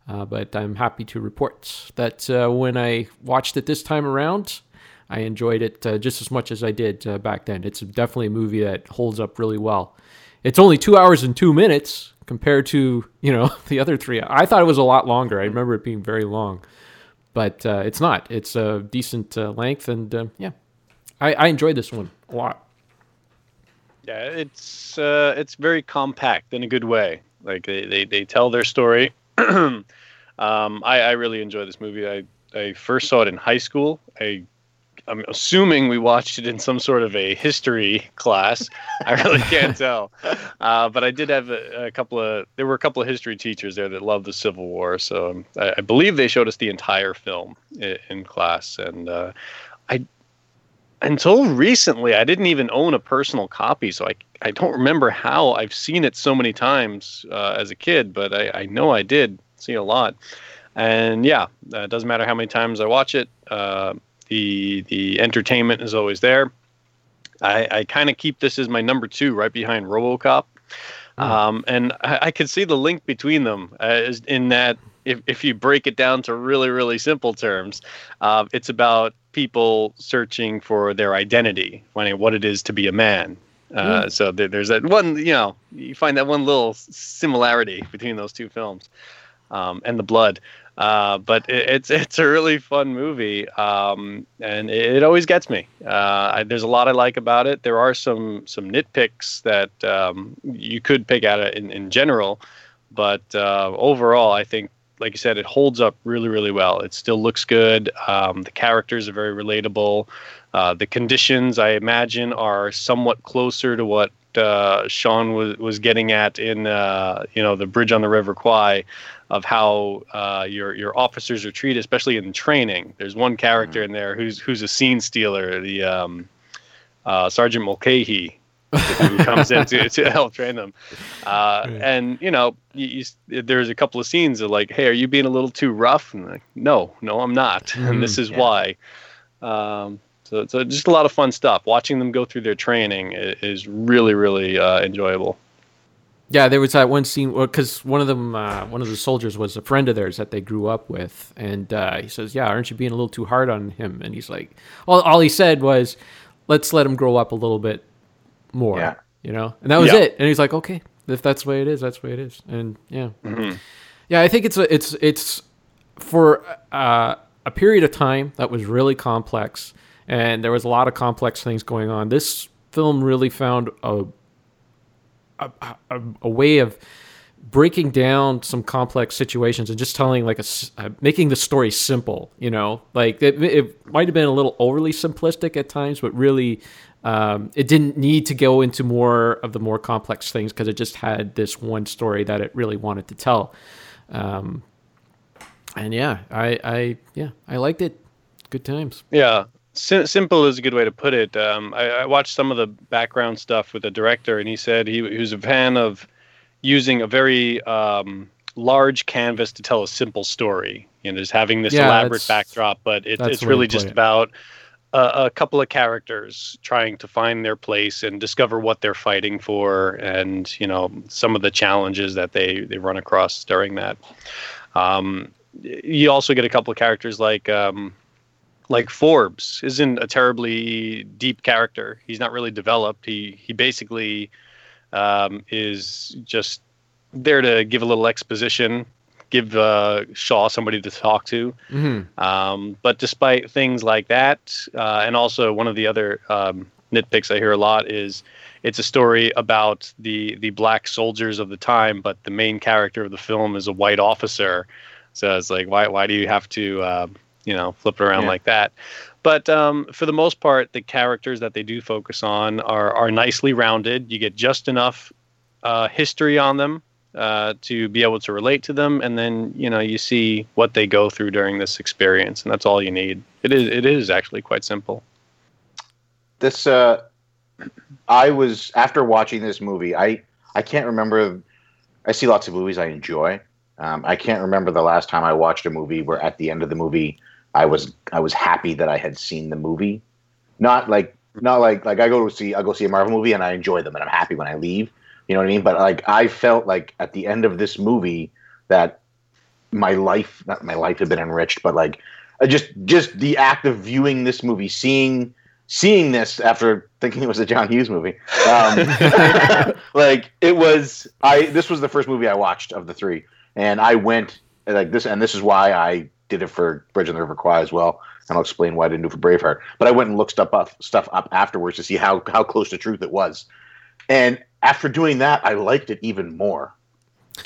Uh, but I'm happy to report that uh, when I watched it this time around, I enjoyed it uh, just as much as I did uh, back then. It's definitely a movie that holds up really well. It's only two hours and two minutes compared to you know the other three. I thought it was a lot longer. I remember it being very long, but uh, it's not. It's a decent uh, length, and uh, yeah, I, I enjoyed this one a lot. Yeah, it's uh, it's very compact in a good way. Like they, they, they tell their story. um, I, I really enjoy this movie. I, I first saw it in high school. I I'm assuming we watched it in some sort of a history class. I really can't tell, uh, but I did have a, a couple of. There were a couple of history teachers there that loved the Civil War, so um, I, I believe they showed us the entire film in, in class. And uh, I, until recently, I didn't even own a personal copy, so I I don't remember how I've seen it so many times uh, as a kid, but I, I know I did see a lot. And yeah, uh, it doesn't matter how many times I watch it. Uh, the the entertainment is always there. I, I kind of keep this as my number two, right behind RoboCop, um, and I, I could see the link between them as in that if if you break it down to really really simple terms, uh, it's about people searching for their identity, finding what it is to be a man. Uh, Mm. So there, there's that one, you know, you find that one little similarity between those two films um, and the blood. Uh, but it, it's it's a really fun movie, um, and it, it always gets me. Uh, I, there's a lot I like about it. There are some some nitpicks that um, you could pick it in, in general, but uh, overall, I think, like you said, it holds up really really well. It still looks good. Um, the characters are very relatable. Uh, the conditions, I imagine, are somewhat closer to what uh, Sean was was getting at in uh, you know the Bridge on the River Kwai, of how uh, your your officers are treated, especially in training. There's one character in there who's who's a scene stealer, the um, uh, Sergeant Mulcahy, who comes in to, to help train them. Uh, and you know, you, you, there's a couple of scenes of like, "Hey, are you being a little too rough?" And like, "No, no, I'm not, and this Mhm. is Yeah. why." Um, So, so just a lot of fun stuff. Watching them go through their training is really, really uh, enjoyable. Yeah, there was that one scene because one of them, uh, one of the soldiers was a friend of theirs that they grew up with, and uh, he says, "Yeah, aren't you being a little too hard on him?" And he's like, "All, all he said was, let's let him grow up a little bit more." Yeah. you know, and that was Yeah. it. And he's like, "Okay, if that's the way it is, that's the way it is." And yeah, Mhm. yeah, I think it's a, it's it's for uh, a period of time that was really complex, and there was a lot of complex things going on. This film really found a a, a, a way of breaking down some complex situations and just telling like a uh, making the story simple you know? Like it, it might have been a little overly simplistic at times but really um, it didn't need to go into more of the more complex things because it just had this one story that it really wanted to tell. Um, and yeah i i yeah i liked it. Good times. Yeah, Sim- simple is a good way to put it. Um, I, I watched some of the background stuff with the director, and he said he, he was a fan of using a very um, large canvas to tell a simple story. You know, just having this Yeah, elaborate backdrop, but it, it's the way to really just it. about a, a couple of characters trying to find their place and discover what they're fighting for, and you know some of the challenges that they they run across during that. Um, you also get a couple of characters like um, like Forbes isn't a terribly deep character. He's not really developed. He he basically um, is just there to give a little exposition, give uh, Shaw somebody to talk to. Mhm. Um, but despite things like that, uh, and also one of the other um, nitpicks I hear a lot is it's a story about the the black soldiers of the time, but the main character of the film is a white officer. So it's like, why why do you have to uh, you know flip it around Yeah. like that? But um, for the most part, the characters that they do focus on are are nicely rounded. You get just enough uh, history on them uh, to be able to relate to them, and then you know you see what they go through during this experience, and that's all you need. It is it is actually quite simple. this uh i was after watching this movie i i can't remember i see lots of movies i enjoy um, i can't remember the last time i watched a movie where at the end of the movie i was i was happy that i had seen the movie. Not like not like like i go to see i go see a marvel movie and i enjoy them and i'm happy when i leave. You know what i mean? But like i felt like at the end of this movie that my life not my life had been enriched but like just just the act of viewing this movie seeing seeing this after thinking it was a John Hughes movie. Um, like it was, I this was the first movie I watched of the three, and I went like this, and this is why I did it for Bridge on the River Kwai as well, and I'll explain why I didn't do it for Braveheart. But I went and looked stuff up stuff up afterwards to see how how close to truth it was, and after doing that, I liked it even more.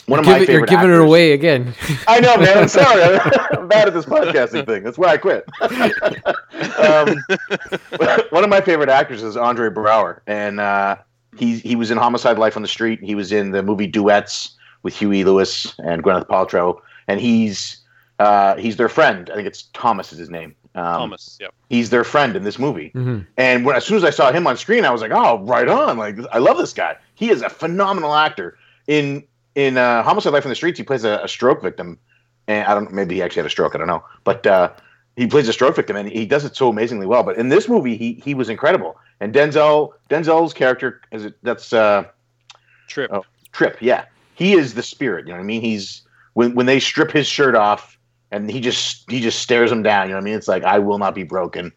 One of Give my it- you're giving it away again I know, man. I'm sorry. I'm bad at this podcasting thing. That's why I quit. um, one of my favorite actors is Andre Braugher, and uh, he he was in Homicide: Life on the Street. He was in the movie Duets with Huey Lewis and Gwyneth Paltrow, and he's uh, he's their friend. I think it's Thomas is his name. Um, Thomas, yep. He's their friend in this movie. Mhm. And when as soon as I saw him on screen, I was like, "Oh, right on! Like, I love this guy. He is a phenomenal actor." In in uh, Homicide: Life on the Streets, he plays a, a stroke victim, and I don't. Maybe he actually had a stroke. I don't know, but uh, he plays a stroke victim, and he does it so amazingly well. But in this movie, he he was incredible. And Denzel Denzel's character is it? That's uh, Trip. Oh, Trip. Yeah, he is the spirit. You know what I mean? He's when when they strip his shirt off and he just he just stares him down. You know what I mean? It's like I will not be broken.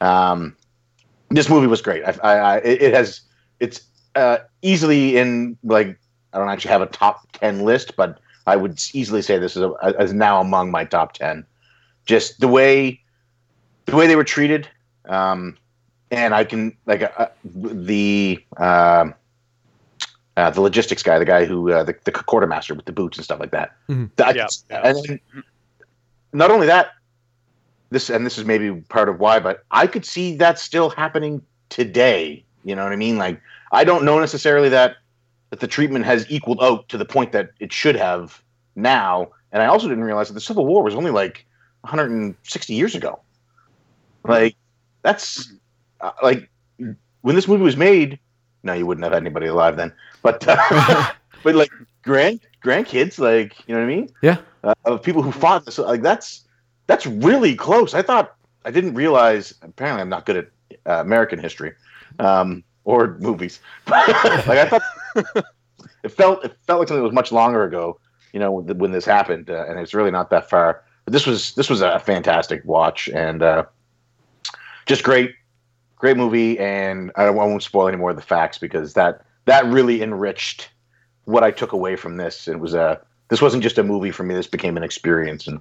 Um, this movie was great. I, I, I it it has it's uh, easily in like I don't actually have a top ten list, but I would easily say this is, a, is now among my top ten. Just the way the way they were treated, um, and I can like uh, the. um uh, the logistics guy, the guy who uh, the, the quartermaster with the boots and stuff like that. Mhm. That- Yeah. And then, not only that, this and this is maybe part of why, but I could see that still happening today. You know what I mean? Like I don't know necessarily that that the treatment has equaled out to the point that it should have now. And I also didn't realize that the Civil War was only like 160 years ago. Like that's uh, like when this movie was made. No, you wouldn't have had anybody alive then. But uh, but like grand grandkids, like you know what I mean? Yeah. Uh, of people who fought this, like that's that's really close. I thought I didn't realize. Apparently, I'm not good at uh, American history um, or movies. like I thought, it felt it felt like something that was much longer ago. You know, when, when this happened, uh, and it's really not that far. But this was this was a fantastic watch and uh, just great, great movie. And I, I won't spoil any more of the facts because that that really enriched what I took away from this. It was a this wasn't just a movie for me. This became an experience, and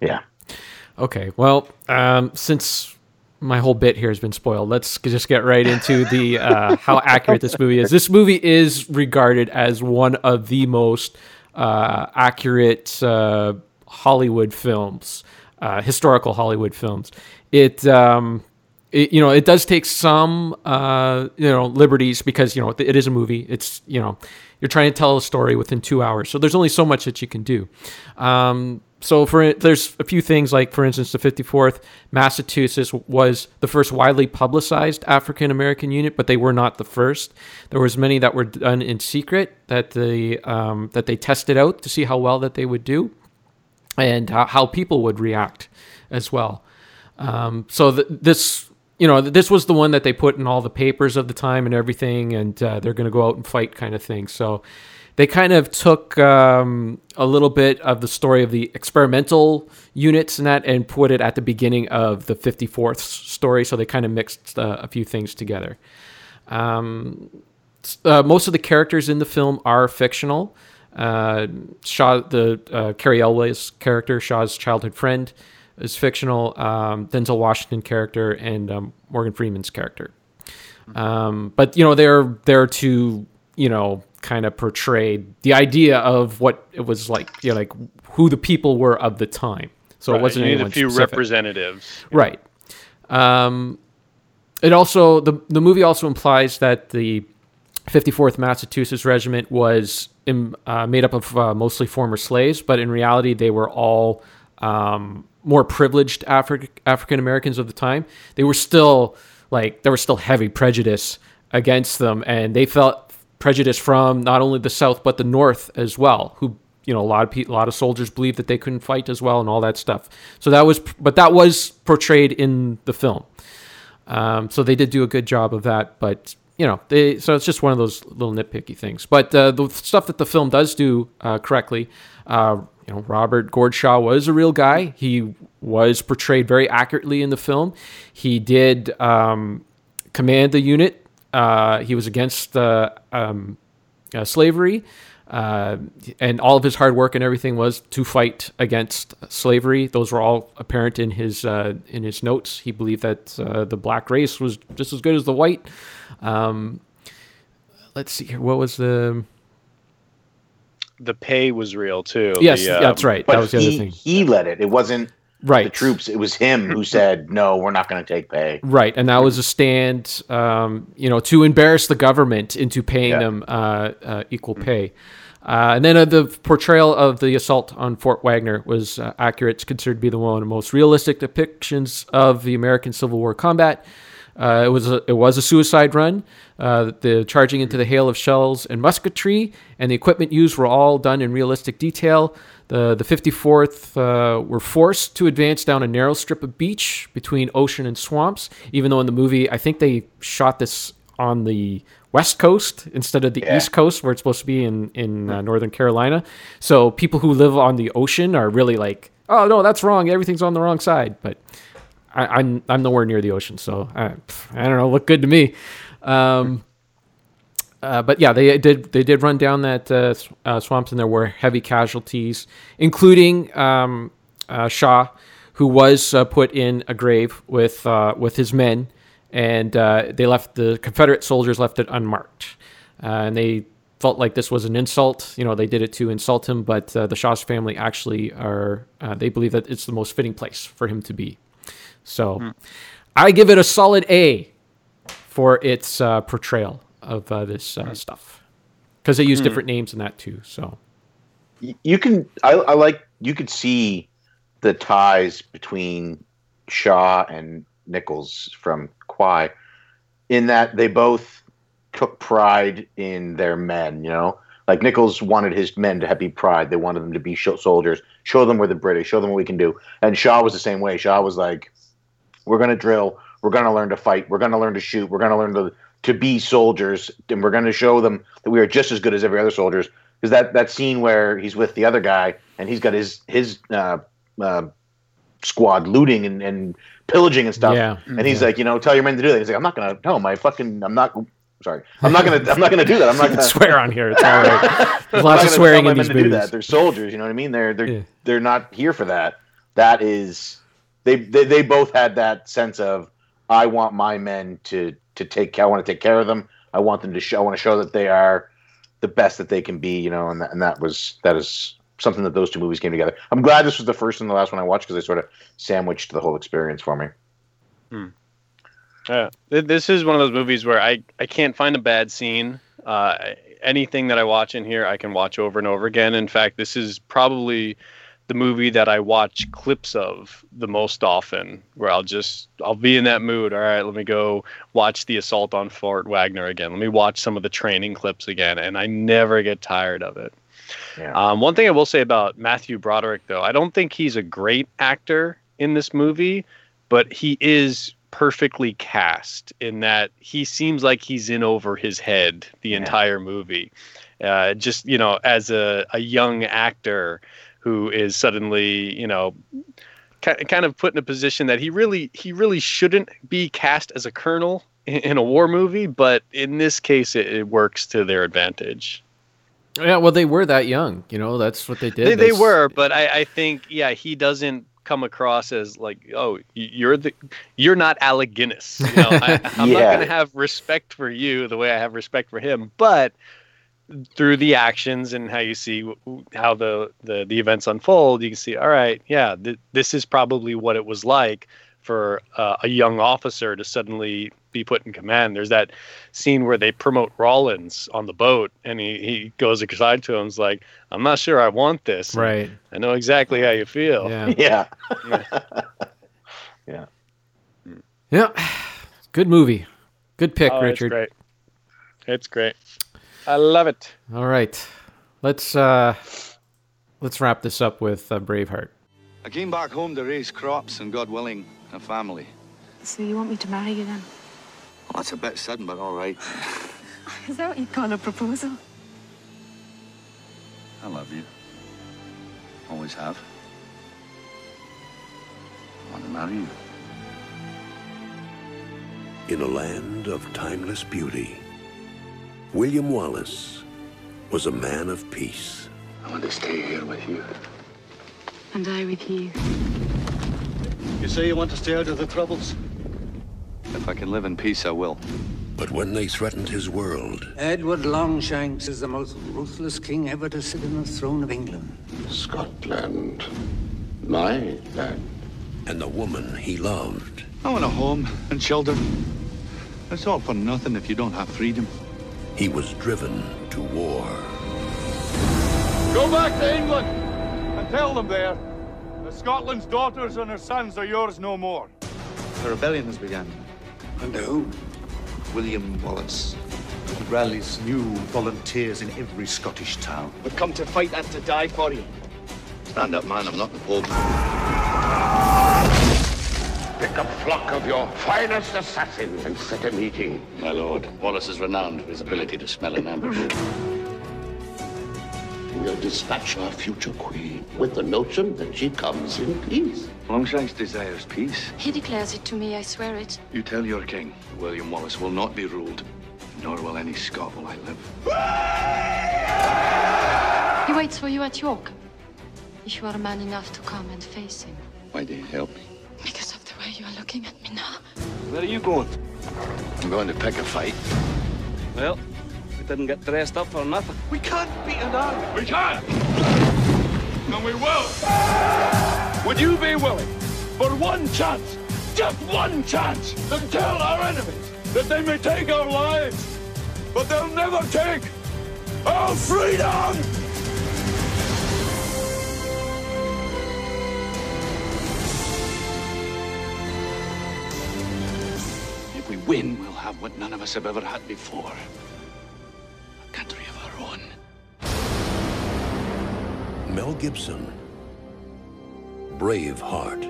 yeah. Okay, well, um, since my whole bit here has been spoiled, let's just get right into the uh, how accurate this movie is. This movie is regarded as one of the most uh, accurate uh, Hollywood films, uh, historical Hollywood films. It, um, it, you know, it does take some, uh, you know, liberties because you know it is a movie. It's you know, you're trying to tell a story within two hours, so there's only so much that you can do. Um, so for there's a few things like for instance the 54th massachusetts was the first widely publicized african american unit but they were not the first there was many that were done in secret that they um, that they tested out to see how well that they would do and how, how people would react as well um, so th- this you know this was the one that they put in all the papers of the time and everything and uh, they're going to go out and fight kind of thing so they kind of took um, a little bit of the story of the experimental units and that and put it at the beginning of the 54th story. So they kind of mixed uh, a few things together. Um, uh, most of the characters in the film are fictional. Uh, Shaw, the uh, Cary Elwes character, Shaw's childhood friend, is fictional. Um, Denzel Washington character and um, Morgan Freeman's character. Um, but you know they're there to you know kind of portray the idea of what it was like, you know, like who the people were of the time. So right. it wasn't you anyone need a few specific. representatives, right? Um, it also the the movie also implies that the 54th Massachusetts Regiment was in, uh, made up of uh, mostly former slaves, but in reality they were all um, more privileged Afri- African Americans of the time. They were still like there was still heavy prejudice against them, and they felt prejudice from not only the South but the North as well, who you know a lot of a lot of soldiers believed that they couldn't fight as well and all that stuff. So that was, but that was portrayed in the film. Um, so they did do a good job of that, but you know, they so it's just one of those little nitpicky things. But uh, the stuff that the film does do uh, correctly, uh, you know, Robert Gould Shaw was a real guy. He was portrayed very accurately in the film. He did um, command the unit uh, he was against uh, um, uh, slavery, uh, and all of his hard work and everything was to fight against slavery. Those were all apparent in his uh, in his notes. He believed that uh, the black race was just as good as the white. Um, let's see here. What was the the pay was real too. Yes, the, um, that's right. But that was the he, other thing. he led it. It wasn't right. the troops. It was him who said, "No, we're not going to take pay." Right, and that was a stand, um, you know, to embarrass the government into paying Yeah. them uh, uh, equal pay. Uh, and then uh, the portrayal of the assault on Fort Wagner was uh, accurate. It's considered to be the one of the most realistic depictions of the American Civil War combat. Uh, it was a, it was a suicide run. Uh, the charging into the hail of shells and musketry, and the equipment used were all done in realistic detail. The the 54th uh, were forced to advance down a narrow strip of beach between ocean and swamps. Even though in the movie, I think they shot this on the west coast instead of the east coast, where it's supposed to be in in uh, Northern Carolina. So people who live on the ocean are really like, oh no, that's wrong. Everything's on the wrong side. But I, I'm I'm nowhere near the ocean, so I, I don't know. Look good to me. Um, uh, but yeah, they did they did run down that uh, uh, swamps, and there were heavy casualties, including um, uh, Shaw, who was uh, put in a grave with uh, with his men, and they left the Confederate soldiers left it unmarked, and they felt like this was an insult. You know, they did it to insult him, but the Shaw's family actually are they believe that it's the most fitting place for him to be. So, I give it a solid A for its uh, portrayal of uh, this uh, stuff because they use Hmm. different names in that too. So You can, I, I like, you could see the ties between Shaw and Nichols from Kwai in that they both took pride in their men, you know, Like Nichols wanted his men to have be pride. They wanted them to be show, soldiers. Show them we're the British. Show them what we can do. And Shaw was the same way. Shaw was like, "We're going to drill. We're going to learn to fight. We're going to learn to shoot. We're going to learn to to be soldiers, and we're going to show them that we are just as good as every other soldiers." Because that that scene where he's with the other guy and he's got his his uh, uh, squad looting and, and pillaging and stuff. Yeah. And he's like, you know, tell your men to do that. He's like, I'm not gonna. No, my fucking. I'm not. Sorry, I'm not gonna. I'm not gonna do that. I'm not gonna swear on here. It's all right. There's lots of swearing in my these men to do movies. that. They're soldiers. You know what I mean? They're they're they're not here for that. That is, they, they they both had that sense of I want my men to to take. I want to take care of them. I want them to show. I want to show that they are the best that they can be. You know, and that, and that was that is something that those two movies came together. I'm glad this was the first and the last one I watched because they sort of sandwiched the whole experience for me. Yeah, this is one of those movies where I I can't find a bad scene. Uh, anything that I watch in here, I can watch over and over again. In fact, this is probably the movie that I watch clips of the most often. Where I'll just I'll be in that mood. All right, let me go watch the assault on Fort Wagner again. Let me watch some of the training clips again, and I never get tired of it. Yeah. Um, one thing I will say about Matthew Broderick, though, I don't think he's a great actor in this movie, but he is perfectly cast in that he seems like he's in over his head the entire movie. Uh, just you know, as a, a young actor who is suddenly you know kind of put in a position that he really he really shouldn't be cast as a colonel in, in a war movie, but in this case, it, it works to their advantage. Yeah, well, they were that young. You know, that's what they did. They, they were, but I, I think yeah, he doesn't come across as like oh you're the you're not Alec Guinness. You know, I, I'm Yeah. not gonna have respect for you the way I have respect for him, but through the actions and how you see w- w- how the, the the events unfold, you can see all right, yeah, th- this is probably what it was like for uh, a young officer to suddenly be put in command. There's that scene where they promote Rawlins on the boat, and he, he goes aside to him, and's like, "I'm not sure I want this." Right. I know exactly how you feel. Yeah. Yeah. Yeah. yeah. Yeah. Good movie. Good pick, Oh, Richard. It's great. It's great. I love it. All right. Let's uh let's wrap this up with uh, Braveheart. I came back home to raise crops and, God willing, a family. So you want me to marry you then? Well, that's a bit sudden, but all right. Is that what you call a proposal? I love you. Always have. I want to marry you. In a land of timeless beauty, William Wallace was a man of peace. I want to stay here with you. And I with you. You say you want to stay out of the troubles? If I can live in peace, I will. But when they threatened his world, Edward Longshanks is the most ruthless king ever to sit on the throne of England. Scotland, my land, and the woman he loved, I want a home and children. It's all for nothing if you don't have freedom. He was driven to war. Go back to England and tell them there that Scotland's daughters and her sons are yours no more. The rebellion has begun. Under whom? William Wallace. He rallies new volunteers in every Scottish town. We've come to fight and to die for you. Stand up, man. I'm not the Pope. Pick a flock of your finest assassins and set a meeting. My lord, Wallace is renowned for his ability to smell an ambush. We'll dispatch our future queen with the notion that she comes in peace. Longshanks desires peace. He declares it to me, I swear it. You tell your king, William Wallace will not be ruled, nor will any Scot while I live. He waits for you at York. If you are man enough to come and face him. Why do you help me? Because of the way you are looking at me now. Where are you going? I'm going to pick a fight. Well, we didn't get dressed up for nothing. We can't beat an army. We can! And we will! Would you be willing, for one chance, just one chance, to tell our enemies that they may take our lives, but they'll never take our freedom? Win, we'll have what none of us have ever had before. A country of our own. Mel Gibson. Braveheart.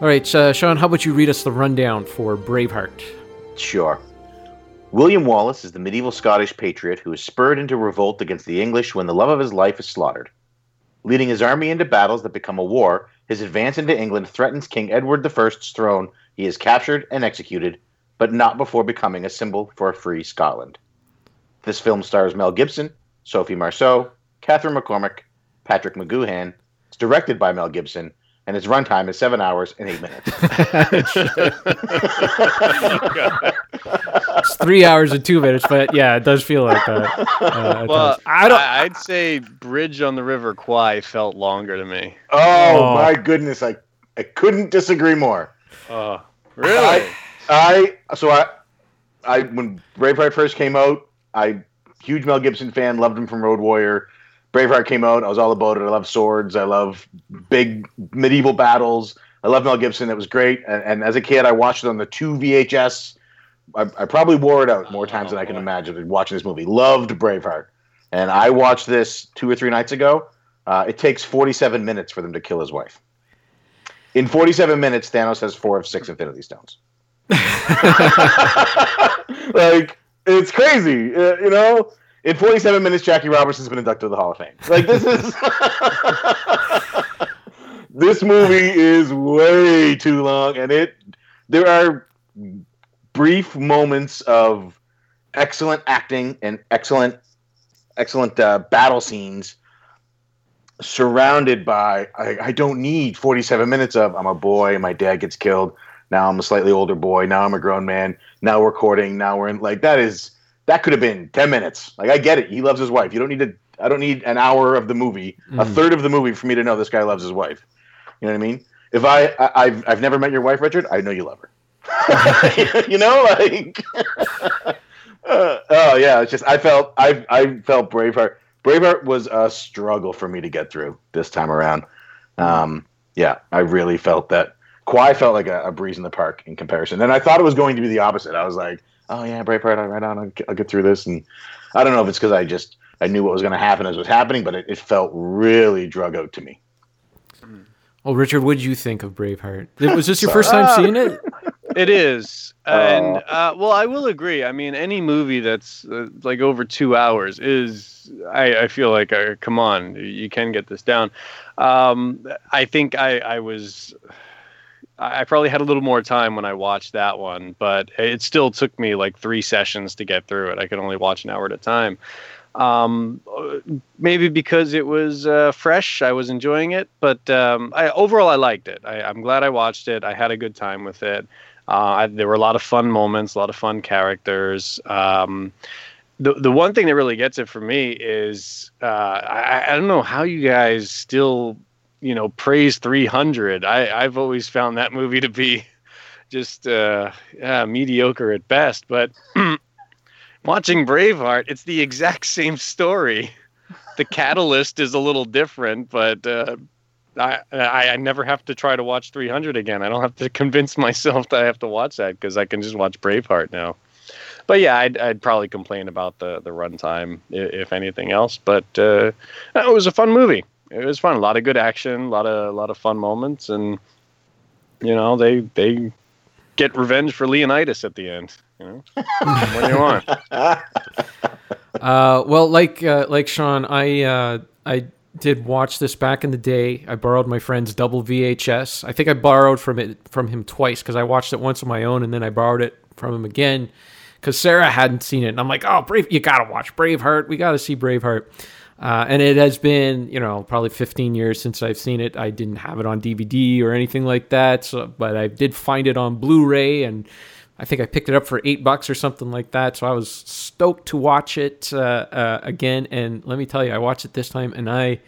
All right, uh, Sean, how about you read us the rundown for Braveheart? Sure. William Wallace is the medieval Scottish patriot who is spurred into revolt against the English when the love of his life is slaughtered. Leading his army into battles that become a war, his advance into England threatens King Edward I's throne. He is captured and executed, but not before becoming a symbol for a free Scotland. This film stars Mel Gibson, Sophie Marceau, Catherine McCormack, Patrick McGoohan. It's directed by Mel Gibson, and its runtime is seven hours and eight minutes. It's three hours and two minutes, but yeah, it does feel like that. Uh, Well. I don't. I'd say Bridge on the River Kwai felt longer to me. Oh, Oh. my goodness, I I couldn't disagree more. Oh, really? I, I so I I when Braveheart first came out, I huge Mel Gibson fan, loved him from Road Warrior. Braveheart came out, I was all about it. I love swords, I love big medieval battles. I love Mel Gibson. It was great. And, and as a kid, I watched it on the two VHS. I, I probably wore it out more times than I can imagine watching this movie. Loved Braveheart. And I watched this two or three nights ago. Uh, it takes 47 minutes for them to kill his wife. In 47 minutes, Thanos has four of six Infinity Stones. like it's crazy, uh, you know. In 47 minutes, Jackie Robertson's been inducted to the Hall of Fame. Like this is this movie is way too long, and it there are brief moments of excellent acting and excellent excellent uh, battle scenes surrounded by I, I don't need 47 minutes of I'm a boy my dad gets killed now I'm a slightly older boy now I'm a grown man now we're courting now we're in like that is that could have been 10 minutes like I get it he loves his wife you don't need to I don't need an hour of the movie a Mm. third of the movie for me to know this guy loves his wife you know what I mean if I, I I've, I've never met your wife Richard I know you love her you know like uh, oh yeah, it's just I felt I I felt Braveheart. Braveheart was a struggle for me to get through this time around. Um, yeah, I really felt that. Kwai felt like a, a breeze in the park in comparison, and I thought it was going to be the opposite. I was like, oh yeah, Braveheart, I right on, I'll get, I'll get through this, and I don't know if it's because I just I knew what was going to happen as it was happening, but it, it felt really drug out to me. Well, Richard, what did you think of Braveheart? Was this your first time seeing it? It is, and uh, well, I will agree. I mean, any movie that's uh, like over two hours is, I, I feel like, uh, come on, you can get this down. Um, I think I, I was, I probably had a little more time when I watched that one, but it still took me like three sessions to get through it. I could only watch an hour at a time. Um, uh, maybe because it was uh, fresh, I was enjoying it. But um, I, overall, I liked it. I, I'm glad I watched it. I had a good time with it. Uh, there were a lot of fun moments, a lot of fun characters. Um, the the one thing that really gets it for me is uh, I, I don't know how you guys still you know praise 300. I I've always found that movie to be just uh, yeah, mediocre at best. But watching Braveheart, it's the exact same story. The catalyst is a little different, but uh, I, I I never have to try to watch 300 again. I don't have to convince myself that I have to watch that because I can just watch Braveheart now. But yeah, I'd, I'd probably complain about the the runtime i- if anything else. But uh, it was a fun movie. It was fun. A lot of good action, a lot of a lot of fun moments, and you know they they get revenge for Leonidas at the end. You know, what do you want? Uh, well, like uh, like Sean, I uh, I did watch this back in the day. I borrowed my friend's double VHS. I think I borrowed from it from him twice because I watched it once on my own and then I borrowed it from him again because Sarah hadn't seen it. And I'm like, oh, Brave, you gotta watch Braveheart. We gotta see Braveheart. Uh, and it has been, you know, probably 15 years since I've seen it. I didn't have it on DVD or anything like that, so, but I did find it on Blu-ray, and I think I picked it up for eight bucks or something like that. So I was stoked to watch it uh, uh, again. And let me tell you, I watched it this time, and I,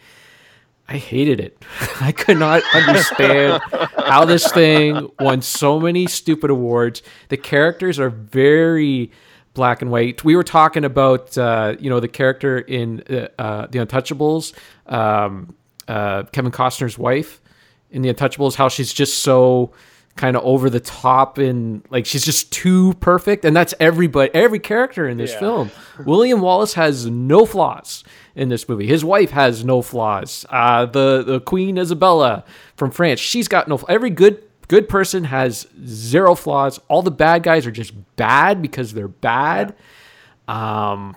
I hated it. I could not understand how this thing won so many stupid awards. The characters are very black and white. We were talking about uh, you know the character in uh, uh, the Untouchables, um, uh, Kevin Costner's wife in the Untouchables, how she's just so kind of over the top and like she's just too perfect and that's everybody every character in this Yeah. film william wallace has no flaws in this movie his wife has no flaws uh, the the queen isabella from france she's got no every good good person has zero flaws all the bad guys are just bad because they're bad um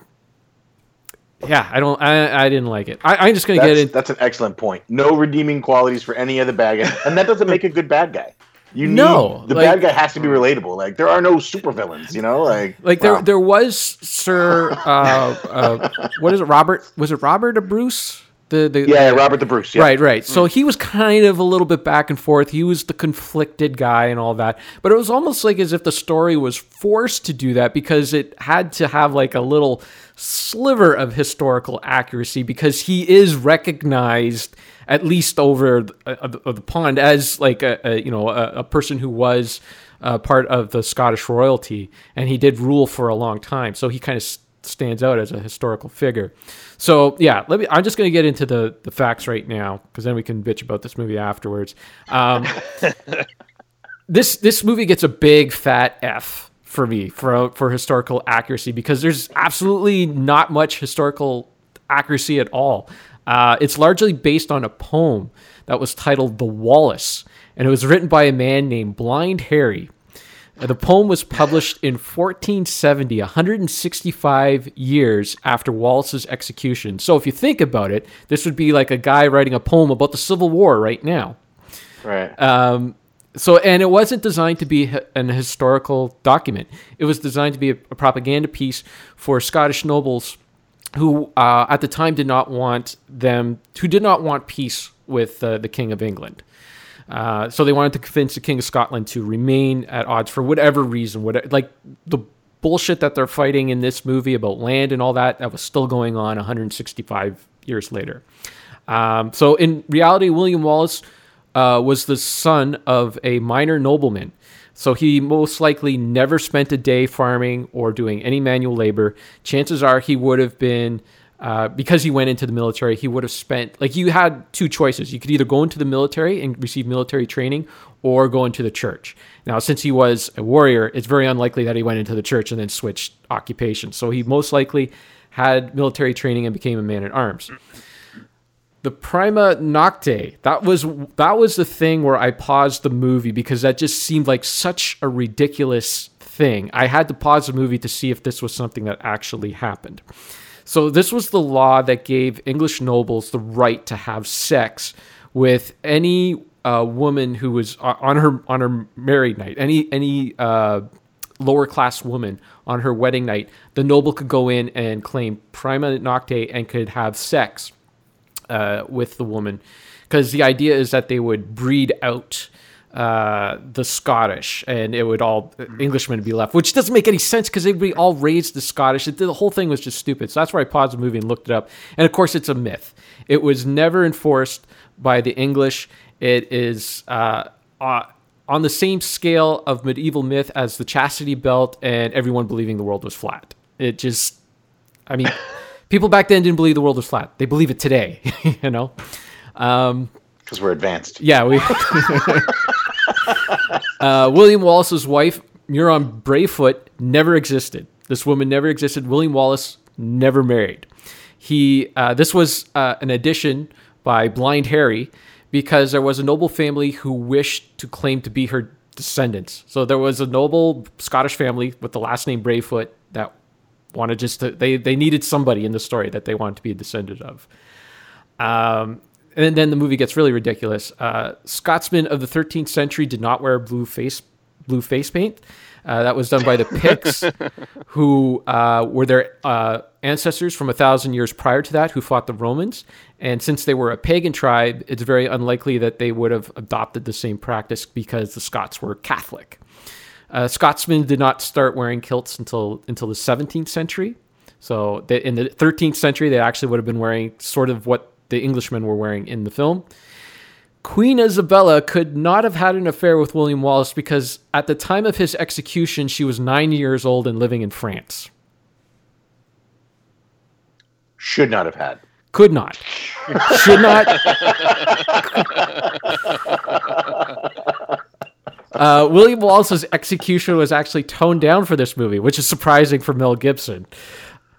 yeah i don't i, I didn't like it I, i'm just gonna that's, get it That's an excellent point. No redeeming qualities for any of the bad guys, and that doesn't make a good bad guy. You need, No, the like- bad guy has to be relatable. Like there are no supervillains, you know. Like Like wow. there, there was Sir, uh, uh, what is it? Robert was it Robert or Bruce? The, the Yeah, Robert the Bruce, yeah. Right, right. So he was kind of a little bit back and forth. He was the conflicted guy and all that. But it was almost like as if the story was forced to do that because it had to have like a little sliver of historical accuracy because he is recognized at least over the, uh, the, pond as like a, a you know a, a person who was uh, part of the Scottish royalty and he did rule for a long time. So he kind of stands out as a historical figure. So yeah, let me. I'm just going to get into the the facts right now because then we can bitch about this movie afterwards. Um, this this movie gets a big fat F for me for for historical accuracy because there's absolutely not much historical accuracy at all. Uh, it's largely based on a poem that was titled "The Wallace," and it was written by a man named Blind Harry. The poem was published in 1470, 165 years after Wallace's execution. So if you think about it, this would be like a guy writing a poem about the Civil War right now. right. Um, so, and it wasn't designed to be an historical document. It was designed to be a, a propaganda piece for Scottish nobles who, uh, at the time, did not want them, who did not want peace with uh, the King of England. Uh, so they wanted to convince the King of Scotland to remain at odds for whatever reason. Whatever, like the bullshit that they're fighting in this movie about land and all that, that was still going on 165 years later. Um, so in reality, William Wallace uh, was the son of a minor nobleman. So he most likely never spent a day farming or doing any manual labor. Chances are he would have been, uh, because he went into the military, he would have spent, like, you had two choices. You could either go into the military and receive military training or go into the church. Now, since he was a warrior, it's very unlikely that he went into the church and then switched occupations. So he most likely had military training and became a man at arms the prima nocte that was that was the thing where i paused the movie because that just seemed like such a ridiculous thing. I had to pause the movie to see if this was something that actually happened. So this was the law that gave english nobles the right to have sex with any uh, woman who was on her on her married night any any uh, lower class woman on her wedding night the noble could go in and claim prima nocte and could have sex uh, with the woman because the idea is that they would breed out uh, the Scottish and it would all Englishmen would be left, which doesn't make any sense because they'd be all raised the Scottish. It, the whole thing was just stupid. So that's where I paused the movie and looked it up. And of course, it's a myth. It was never enforced by the English. It is uh, uh, on the same scale of medieval myth as the chastity belt and everyone believing the world was flat. It just, I mean. People back then didn't believe the world was flat. They believe it today, you know. Um, because we're advanced. Yeah, we. uh, William Wallace's wife, Murron Braidfute, never existed. This woman never existed. William Wallace never married. He. Uh, this was uh, an addition by Blind Harry because there was a noble family who wished to claim to be her descendants. So there was a noble Scottish family with the last name Braidfute wanted just to, they they needed somebody in the story that they wanted to be a descendant of. Um, and then the movie gets really ridiculous. Uh, Scotsmen of the 13th century did not wear blue face blue face paint. Uh, that was done by the Picts, who uh, were their uh, ancestors from a thousand years prior to that, who fought the Romans. And since they were a pagan tribe, it's very unlikely that they would have adopted the same practice because the Scots were Catholic. Uh, Scotsmen did not start wearing kilts until until the 17th century. So they, in the 13th century, they actually would have been wearing sort of what the Englishmen were wearing in the film. Queen Isabella could not have had an affair with William Wallace because at the time of his execution, she was nine years old and living in France. Should not have had. Could not. Should not. uh, William Wallace's execution was actually toned down for this movie, which is surprising for Mel Gibson.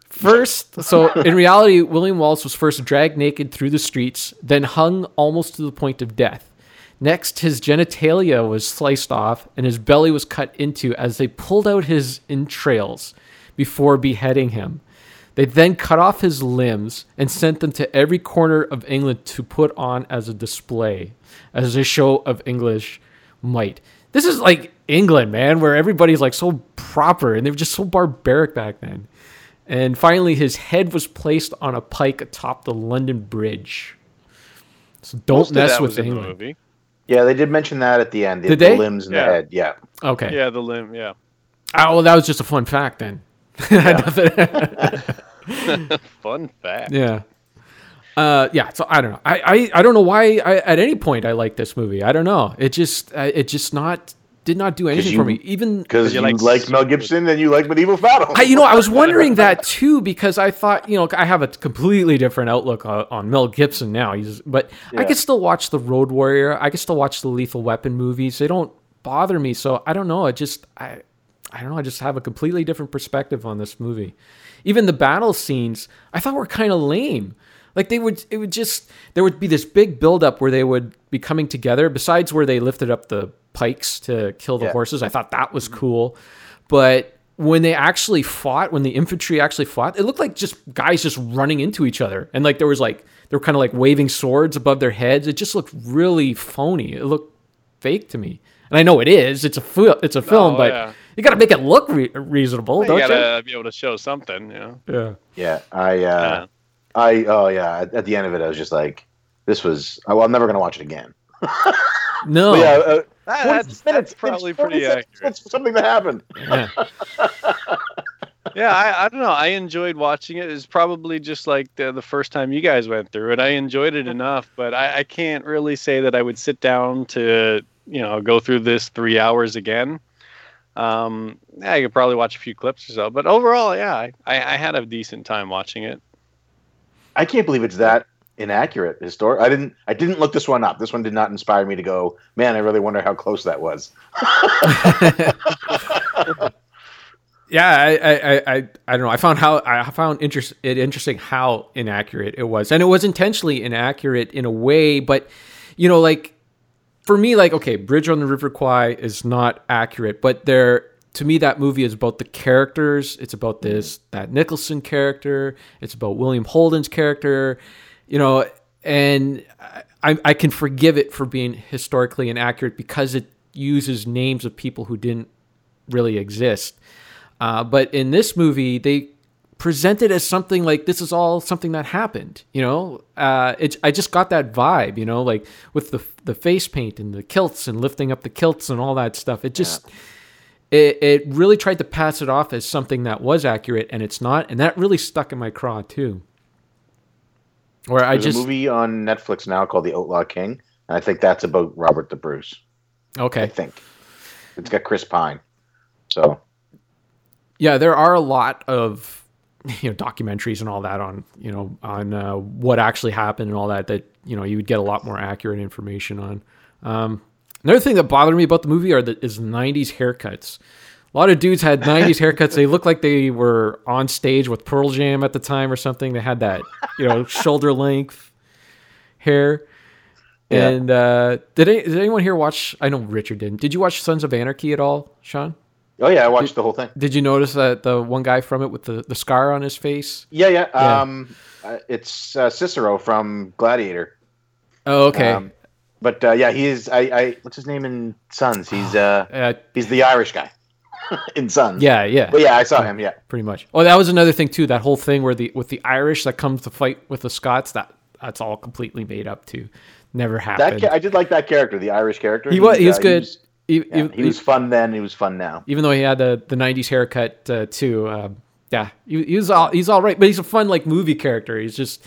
First, so in reality, William Wallace was first dragged naked through the streets, then hung almost to the point of death. Next, his genitalia was sliced off and his belly was cut into as they pulled out his entrails before beheading him. They then cut off his limbs and sent them to every corner of England to put on as a display, as a show of English might. This is like England, man, where everybody's like so proper and they were just so barbaric back then. And finally, his head was placed on a pike atop the London Bridge. So don't Most mess with was in the England. movie. Yeah, they did mention that at the end. The, Did the limbs and Yeah. the head. Yeah. Okay. Yeah, the limb. Yeah. Oh, well, that was just a fun fact then. Fun fact. yeah. Uh, yeah. So I don't know. I, I, I don't know why I, at any point I like this movie. I don't know. It just uh, it just not did not do anything for me. Even because you, like, Mel Gibson and you like medieval battle. I, you know, I was wondering that too because I thought, you know, I have a completely different outlook on, on Mel Gibson now. He's, but I Yeah. could still watch the Road Warrior. I could still watch the Lethal Weapon movies. They don't bother me. So I don't know. I just, I, I don't know. I just have a completely different perspective on this movie. Even the battle scenes, I thought were kind of lame. Like they would, it would just there would be this big buildup where they would be coming together. Besides where they lifted up the pikes to kill the Yeah. horses, I thought that was cool. But when they actually fought, when the infantry actually fought, it looked like just guys just running into each other, and like there was like they were kind of like waving swords above their heads. It just looked really phony. It looked fake to me, and I know it is. It's a fil- it's a film, Oh, but yeah. you got to make it look re- reasonable, you don't gotta be able to show something, you know. Yeah. Yeah, I, uh, I, oh yeah. At, at the end of it, I was just like, this was. Oh, well, I'm never gonna watch it again. No. But yeah, uh, That- 20 that's, minutes, that's probably pretty accurate. It's something that happened. Yeah, I, I don't know. I enjoyed watching it. It's probably just like the, the first time you guys went through it. I enjoyed it enough, but I, I can't really say that I would sit down to, you know, go through this three hours again. Um, yeah, I could probably watch a few clips or so, but overall, yeah, I, I, I had a decent time watching it. I can't believe it's that inaccurate. Historic. I didn't. I didn't look this one up. This one did not inspire me to go. Man, I really wonder how close that was. Yeah, I, I, I, I, don't know. I found how I found interest it interesting how inaccurate it was, and it was intentionally inaccurate in a way. But you know, like for me, like okay, Bridge on the River Kwai is not accurate, but there to me that movie is about the characters. It's about this that Nicholson character. It's about William Holden's character. You know, and I, I can forgive it for being historically inaccurate because it uses names of people who didn't really exist. Uh, but in this movie, they present it as something like this is all something that happened. You know, uh, it, I just got that vibe. You know, like with the the face paint and the kilts and lifting up the kilts and all that stuff. It just it, it really tried to pass it off as something that was accurate, and it's not. And that really stuck in my craw too. Where I just a movie on Netflix now called The Outlaw King, and I think that's about Robert the Bruce. okay. I think it's got Chris Pine. So yeah there are a lot of you know documentaries and all that on you know on uh, what actually happened and all that that you know you would get a lot more accurate information on um, another thing that bothered me about the movie are the is 90s haircuts a lot of dudes had 90s haircuts they looked like they were on stage with pearl jam at the time or something they had that you know shoulder length hair Yeah. and uh, did, any, did anyone here watch i know richard didn't did you watch sons of anarchy at all sean Oh yeah, I watched the whole thing. did you notice that the one guy from it with the, the scar on his face? Yeah, yeah. Yeah. Um, uh, it's uh, Cicero from Gladiator. Oh, okay. Um, but uh, yeah, he is. I, I. What's his name in Sons? He's uh, Uh, he's the Irish guy in Sons. yeah, yeah. But yeah, I saw him. Yeah. Pretty much. Oh, that was another thing too. That whole thing where the with the Irish that comes to fight with the Scots. That that's all completely made up too. Never That happened. ca- I did like that character, the Irish character. he was he was uh, good. was- He, yeah, he- he was fun then. He was fun now. even though he had the the '90s haircut uh, too. Um, yeah, he, he was all he's all right, but he's a fun like movie character. He's just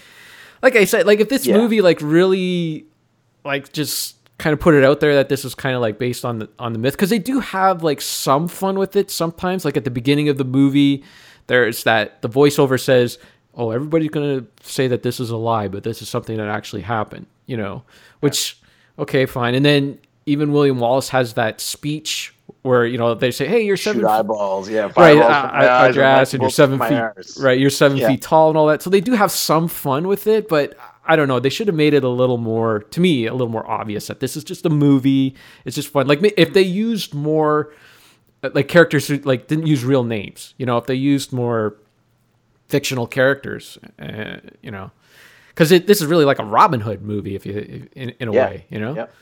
like I said, like if this Yeah. movie like really like just kind of put it out there that this is kind of like based on the on the myth because they do have like some fun with it sometimes. Like at the beginning of the movie, there's that the voiceover says, "Oh, everybody's gonna say that this is a lie, but this is something that actually happened," you know, which okay, fine, and then even William Wallace has that speech where you know they say, "Hey, you're seven Shoot eyeballs, yeah, right, uh, my uh, your ass, and you're seven feet, right? You're seven Yeah. feet tall and all that. So they do have some fun with it, but I don't know. They should have made it a little more, to me, a little more obvious that this is just a movie. It's just fun. Like if they used more, uh, like characters who like didn't use real names. You know, if they used more fictional characters, uh, you know, because this is really like a Robin Hood movie, if you in, in a Yeah. way, you know. Yep.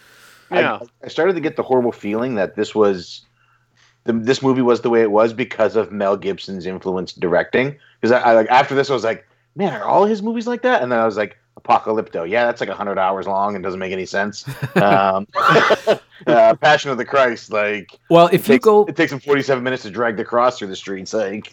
I, I started to get the horrible feeling that this was the, this movie was the way it was because of Mel Gibson's influence directing. Because I, I like after this, I was like, man, are all his movies like that? And then I was like, Apocalypto, yeah, that's like hundred hours long and doesn't make any sense. Um, uh, Passion of the Christ, like, Well, if it you takes, go- it takes him forty-seven minutes to drag the cross through the streets. Like,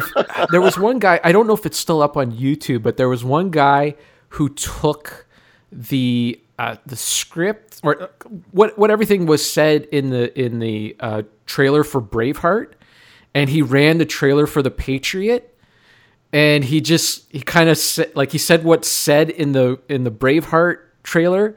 there was one guy i don't know if it's still up on youtube but there was one guy who took the uh, the script or what what everything was said in the in the uh, trailer for braveheart and he ran the trailer for the patriot and he just he kind of said like he said what's said in the in the braveheart trailer.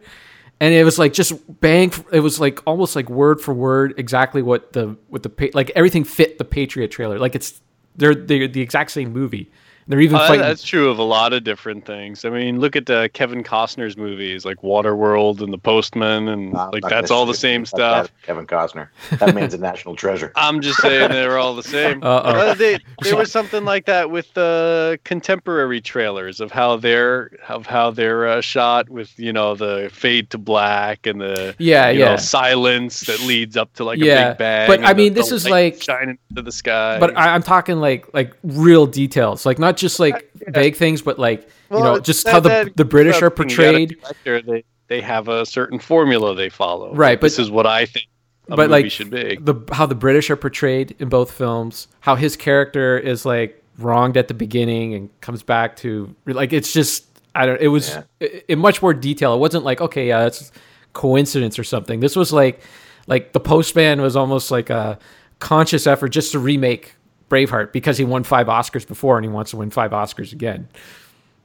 And it was like just bang it was like almost like word for word exactly what the what the like everything fit the patriot trailer. Like it's they're they're the exact same movie they're even Uh, fighting that's true of a lot of different things. I mean, look at uh, Kevin Costner's movies like Waterworld and The Postman, and like that's all the same stuff. that, Kevin Costner, that man's a national treasure. I'm just saying they're all the same. Uh-oh. Uh, they, there was something like that with the contemporary trailers of how they're of how they're uh, shot with you know the fade to black and the Yeah, you yeah. know, silence that leads up to like a Yeah, big bang. but I mean, the this is like- shining into the sky. but I, I'm talking like like real details, like not just like vague things, but like you know just how the the British are up and you gotta portrayed. They they have a certain formula they follow. Right, but- this is what I think but like should be. the how the British are portrayed in both films, how his character is like wronged at the beginning and comes back to like it's just I don't. It was i- in much more detail. It wasn't like okay, yeah, that's coincidence or something. This was like like the Postman was almost like a conscious effort just to remake Braveheart because he won five Oscars before and he wants to win five Oscars again.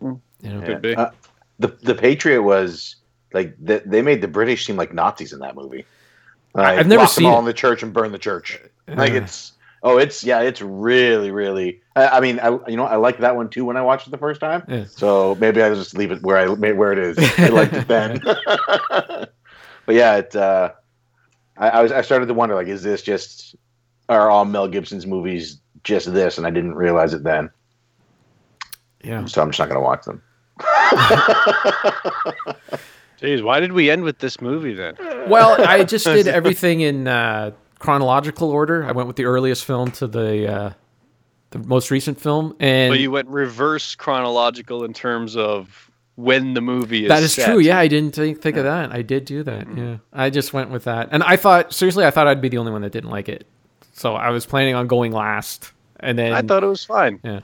You know? Yeah. Uh, the the Patriot was like they, they made the British seem like Nazis in that movie. Like, I've never lock them seen all it. in the church and burn the church. Like Uh. it's oh it's yeah it's really really. I, I mean I you know I liked that one too when I watched it the first time. Yeah. So maybe I just leave it where I where it is. I liked it then. but yeah, it. Uh, I, I was I started to wonder like is this just are all Mel Gibson's movies just this and I didn't realize it then. Yeah. So I'm just not gonna watch them. Jeez, why did we end with this movie then? Well, I just did everything in uh, chronological order. I went with the earliest film to the uh, the most recent film, and But you went reverse chronological in terms of when the movie is. that is set. true. Yeah, I didn't think, think of that. I did do that. Yeah, I just went with that, and I thought seriously, I thought I'd be the only one that didn't like it. So I was planning on going last, and then I thought it was fine. Yeah,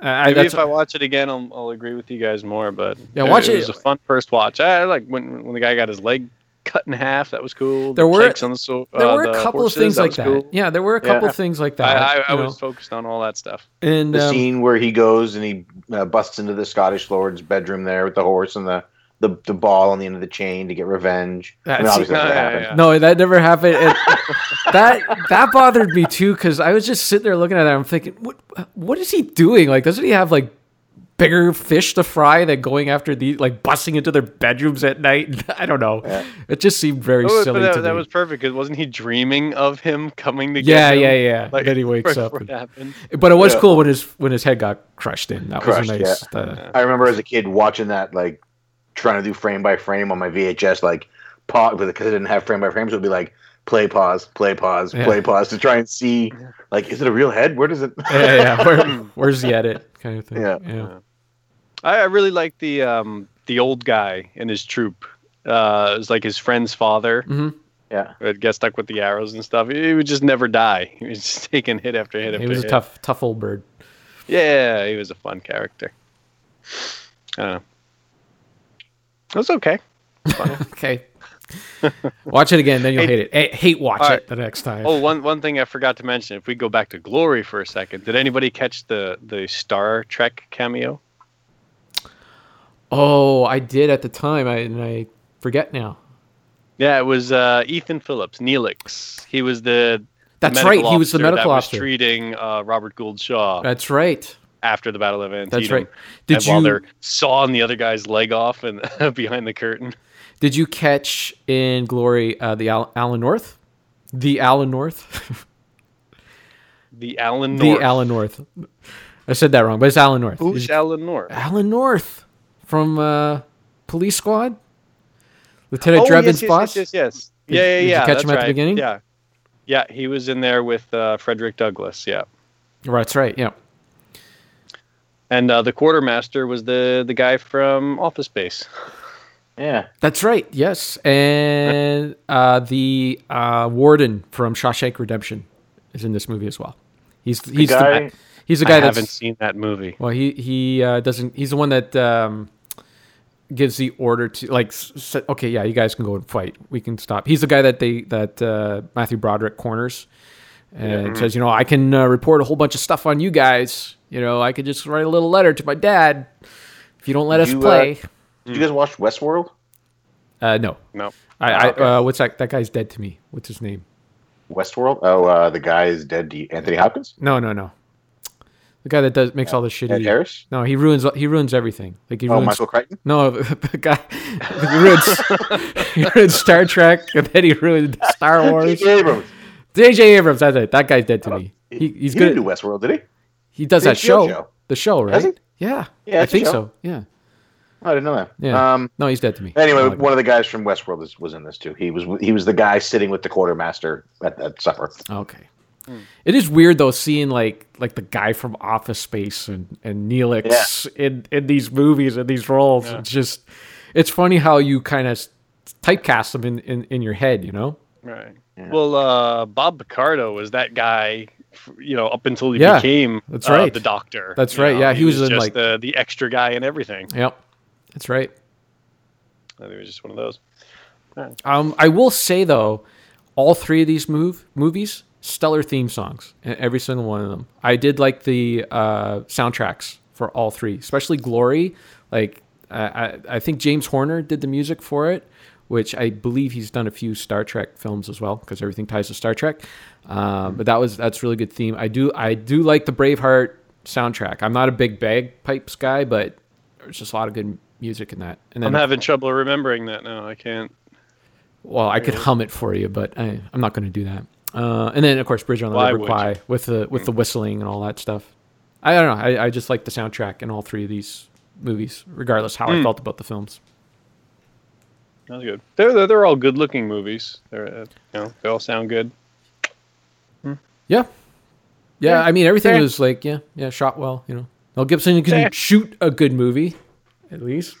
I, Maybe if I watch it again, I'll, I'll agree with you guys more. But Yeah, watch it. it- was a fun first watch. I like when when the guy got his leg cut in half. That was cool. There The were- on the, so, there uh, were a the couple horses, of things like that. cool. Yeah, there were a couple of things like that. I, I, I was know. focused on all that stuff. And the um, scene where he goes and he uh, busts into the Scottish lord's bedroom there with the horse and the, the, the ball on the end of the chain to get revenge. I mean, That's- obviously that never happened. No, that never happened. It- that that bothered me too because I was just sitting there looking at it. I'm thinking, what what is he doing? Like, doesn't he have like bigger fish to fry than going after these, like busting into their bedrooms at night? I don't know. It just seemed very Oh, but silly that, to that me. was perfect. 'cause wasn't he dreaming of him coming to yeah, get him? yeah, yeah. Like, then he wakes up. and- happened. but it was Yeah. cool when his when his head got crushed in. That Crushed, was a nice. yeah. uh, I remember as a kid watching that, like trying to do frame by frame on my VHS, like pause because I didn't have frame by frames. It would be like play, pause, play, pause, Yeah. play, pause to try and see, like, is it a real head? Where does it? yeah, yeah. Where, where's the edit? Kind of thing. Yeah. yeah. I, I really like the um the old guy and his troop. Uh, it was like his friend's father. Mhm. Yeah, who would get stuck with the arrows and stuff. He would just never die. He was just taking hit after hit after He was a tough, tough old bird. Yeah, he was a fun character. I don't know. It was okay. okay. Watch it again, then you'll Hey- hate it. Hate watch right. it the next time. Oh, one one thing I forgot to mention. If we go back to Glory for a second, did anybody catch the the Star Trek cameo? Oh, I did at the time. I and I forget now. Yeah, it was uh, Ethan Phillips, Neelix. He was the That's right, he was the medical that officer. Was treating uh, Robert Gould Shaw. That's right. After the Battle of Antietam. That's right. Did and while you- they're sawing the other guy's leg off and behind the curtain. Did you catch in Glory uh, the Al- Alan North? The Alan North? The Alan North. the Alan North. I said that wrong, but it's Alan North. Who's Is- Alan North? Alan North from uh, Police Squad? Lieutenant oh, Drebin's yes, boss? Yes, yes, yes. Did- yeah, yeah, did yeah. catch him at the beginning? Yeah. Yeah, he was in there with uh, Frederick Douglass. Yeah. Right, that's right, yeah. And uh, the quartermaster was the the guy from Office Space. Yeah. That's right, yes. And uh, the uh, warden from Shawshank Redemption is in this movie as well. He's he's the, guy- he's the guy I that's haven't seen that movie. Well, he he uh, doesn't. He's the one that um, gives the order to like. s- s- okay, yeah, you guys can go and fight. We can stop. He's the guy that they that uh, Matthew Broderick corners and Yeah. says, you know, I can uh, report a whole bunch of stuff on you guys. You know, I could just write a little letter to my dad if you don't let us You, uh, play. Did you guys watch Westworld? Uh, no, No. I, I okay. uh, what's that? That guy's dead to me. What's his name? Westworld? Oh, uh, the guy is dead. to Anthony Hopkins? No, no, no. The guy that does makes all the shitty. Ed Harris? No, he ruins he ruins everything. Like he Oh, ruins, Michael Crichton? No, the guy he ruins, he ruins Star Trek and then he ruined Star Wars. J.J. Abrams. J.J. Abrams, that's it. That guy's dead to me. He, he's He good. didn't do Westworld, did he? He does The that show, show. the show, right? Does he? Yeah, Yeah, I think so. Yeah, Oh, I didn't know that. yeah. Um, no, he's dead to me. Anyway, like one of the guys from Westworld is, was in this too. He was he was the guy sitting with the quartermaster at, at supper. Okay. It is weird though seeing like like the guy from Office Space and and Neelix in in these movies and these roles. Yeah. It's just it's funny how you kind of typecast them in, in in your head. You know. Right. Well, uh, Bob Picardo was that guy, f- you know, up until he Yeah, became that's uh, the doctor. That's right, know, yeah, he was in, just like- the the extra guy and everything. Yep. That's right. I think it was just one of those. Alright. Um, I will say though, all three of these move movies stellar theme songs, every single one of them. I did like the uh, soundtracks for all three, especially Glory. Like I, I, I think James Horner did the music for it, which I believe he's done a few Star Trek films as well because everything ties to Star Trek. Um, but that was that's really good theme. I do I do like the Braveheart soundtrack. I'm not a big bagpipes guy, but there's just a lot of good music in that. And I'm having trouble remembering that now. I can't. well, I could hum it for you, but I, I'm not going to do that. Uh, and then, of course, Bridge on the Why River Kwai with the with the whistling and all that stuff. I don't know. I, I just like the soundtrack in all three of these movies, regardless how I Hmm. felt about the films. That was good. They're they're, they're all good looking movies. They're uh, you know they all sound good. Yeah, yeah. Yeah. I mean, everything Fair. was like, yeah, yeah, shot well. You know, Mel Gibson can Fair. shoot a good movie, at least.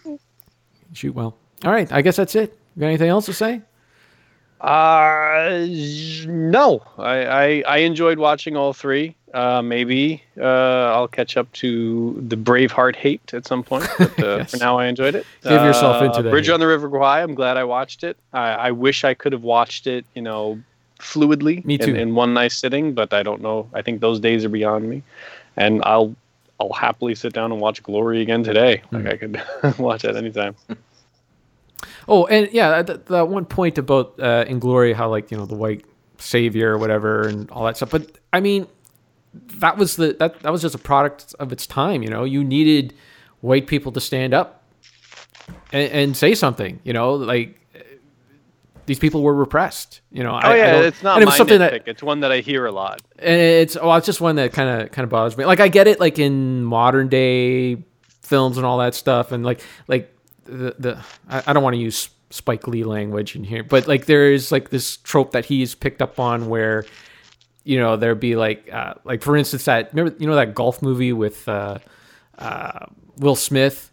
Shoot well. All right, I guess that's it. You got anything else to say? Uh, no. I, I I enjoyed watching all three. Uh, maybe uh, I'll catch up to the Braveheart hate at some point. But uh, Yes. for now, I enjoyed it. Give yourself Uh, into that Bridge hate. on the River Kwai. I'm glad I watched it. I, I wish I could have watched it. You know, fluidly. Me too. In, in one nice sitting, but I don't know. I think those days are beyond me, and I'll. I'll happily sit down and watch Glory again today. Hmm. Like I could watch that anytime. Oh, and yeah, that, that one point about uh, in Glory, how like you know the white savior or whatever, and all that stuff. But I mean, that was the that that was just a product of its time. You know, you needed white people to stand up and, and say something. You know, like these people were repressed. You know, Oh I, I yeah, don't- it's not it was something nitpick. that It's one that I hear a lot. and it's well, it's just one that kind of kind of bothers me. Like I get it, like in modern day films and all that stuff, and like like the the I, I don't want to use Spike Lee language in here, but like there is like this trope that he's picked up on where you know there'd be like uh, like for instance that remember you know that golf movie with uh, uh, Will Smith.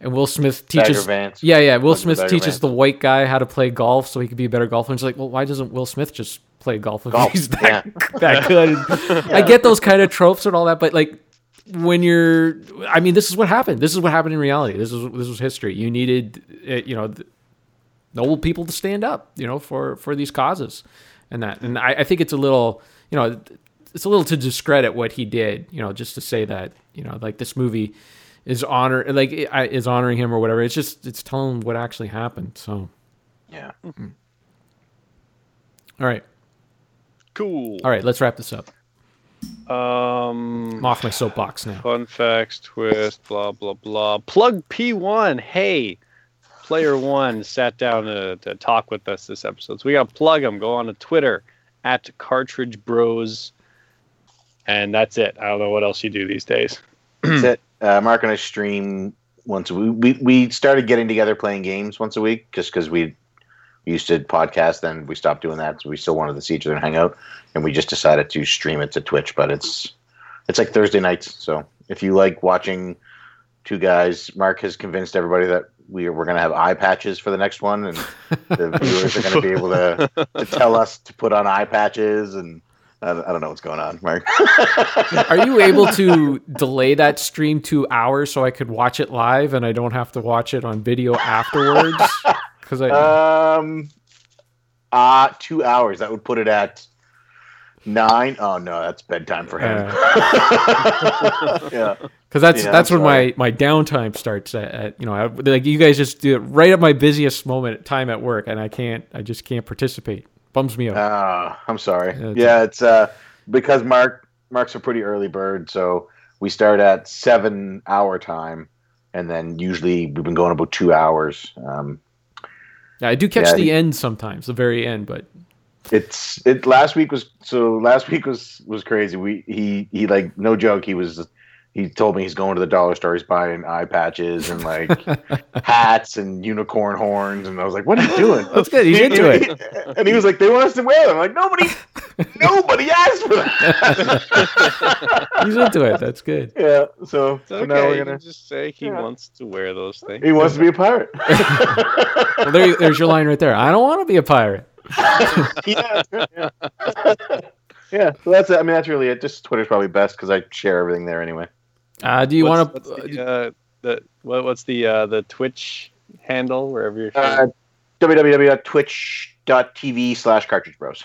And Will Smith teaches, yeah, yeah. Will Smith Bagger teaches Vance? the white guy how to play golf so he could be a better golfer. And it's like, well, why doesn't Will Smith just play golf if Golf, he's that, yeah. that good? I get those kind of tropes and all that, but like when you're, I mean, this is what happened. This is what happened in reality. This is this was history. You needed, uh, you know, noble people to stand up, you know, for for these causes, and that. And I, I think it's a little, you know, it's a little to discredit what he did, you know, just to say that, you know, like this movie is honor like is honoring him or whatever. It's just it's telling what actually happened. So Yeah. All right. Cool. All right, let's wrap this up. Um, I'm off my soapbox now. Fun facts, twist, blah blah blah. Plug P1. Hey, player one sat down to, to talk with us this episode. So we got to plug him. Go on to Twitter at Cartridge Bros, and that's it. I don't know what else you do these days. That's it. Uh, Mark and I stream once a week. We, we started getting together playing games once a week just because we used to podcast. Then we stopped doing that. So we still wanted to see each other and hang out, and we just decided to stream it to Twitch. But it's it's like Thursday nights. So if you like watching two guys, Mark has convinced everybody that we are, we're going to have eye patches for the next one, and the viewers are going to be able to, to tell us to put on eye patches and. I don't I don't know what's going on, Mark. Are you able to delay that stream two hours so I could watch it live and I don't have to watch it on video afterwards? Because I Um, uh, two hours. That would put it at nine. Oh no, that's bedtime for him. yeah, Because that's Yeah, that's I'm when sorry. my, my downtime starts at, at you know I, like you guys just do it right at my busiest moment time at work and I can't I just can't participate bums me out. Ah, I'm sorry. Yeah, it's- yeah, it's uh because Mark Mark's a pretty early bird, so we start at seven hour time, and then usually we've been going about two hours. Um, yeah, I do catch yeah, the he- end sometimes, the very end, but it's it last week was so last week was was crazy. We he he like no joke. He was he told me he's going to the dollar store. He's buying eye patches and like hats and unicorn horns, and I was like, "What are you doing?" That's good. He's into it. And he was like, "They want us to wear them." I'm like, "Nobody, nobody asked for that." he's into it. That's good. yeah. So, It's so okay. now we're gonna. just say he Yeah. wants to wear those things. He wants to be a pirate. Well, there, there's your line right there. I don't want to be a pirate. yeah, yeah. yeah. So that's it. I mean, that's really it. Just Twitter's probably best because I share everything there anyway. Uh, do you want to? what's uh, the what, what's the uh, the Twitch handle wherever you're? Uh, www.twitch.tv slash cartridge bros.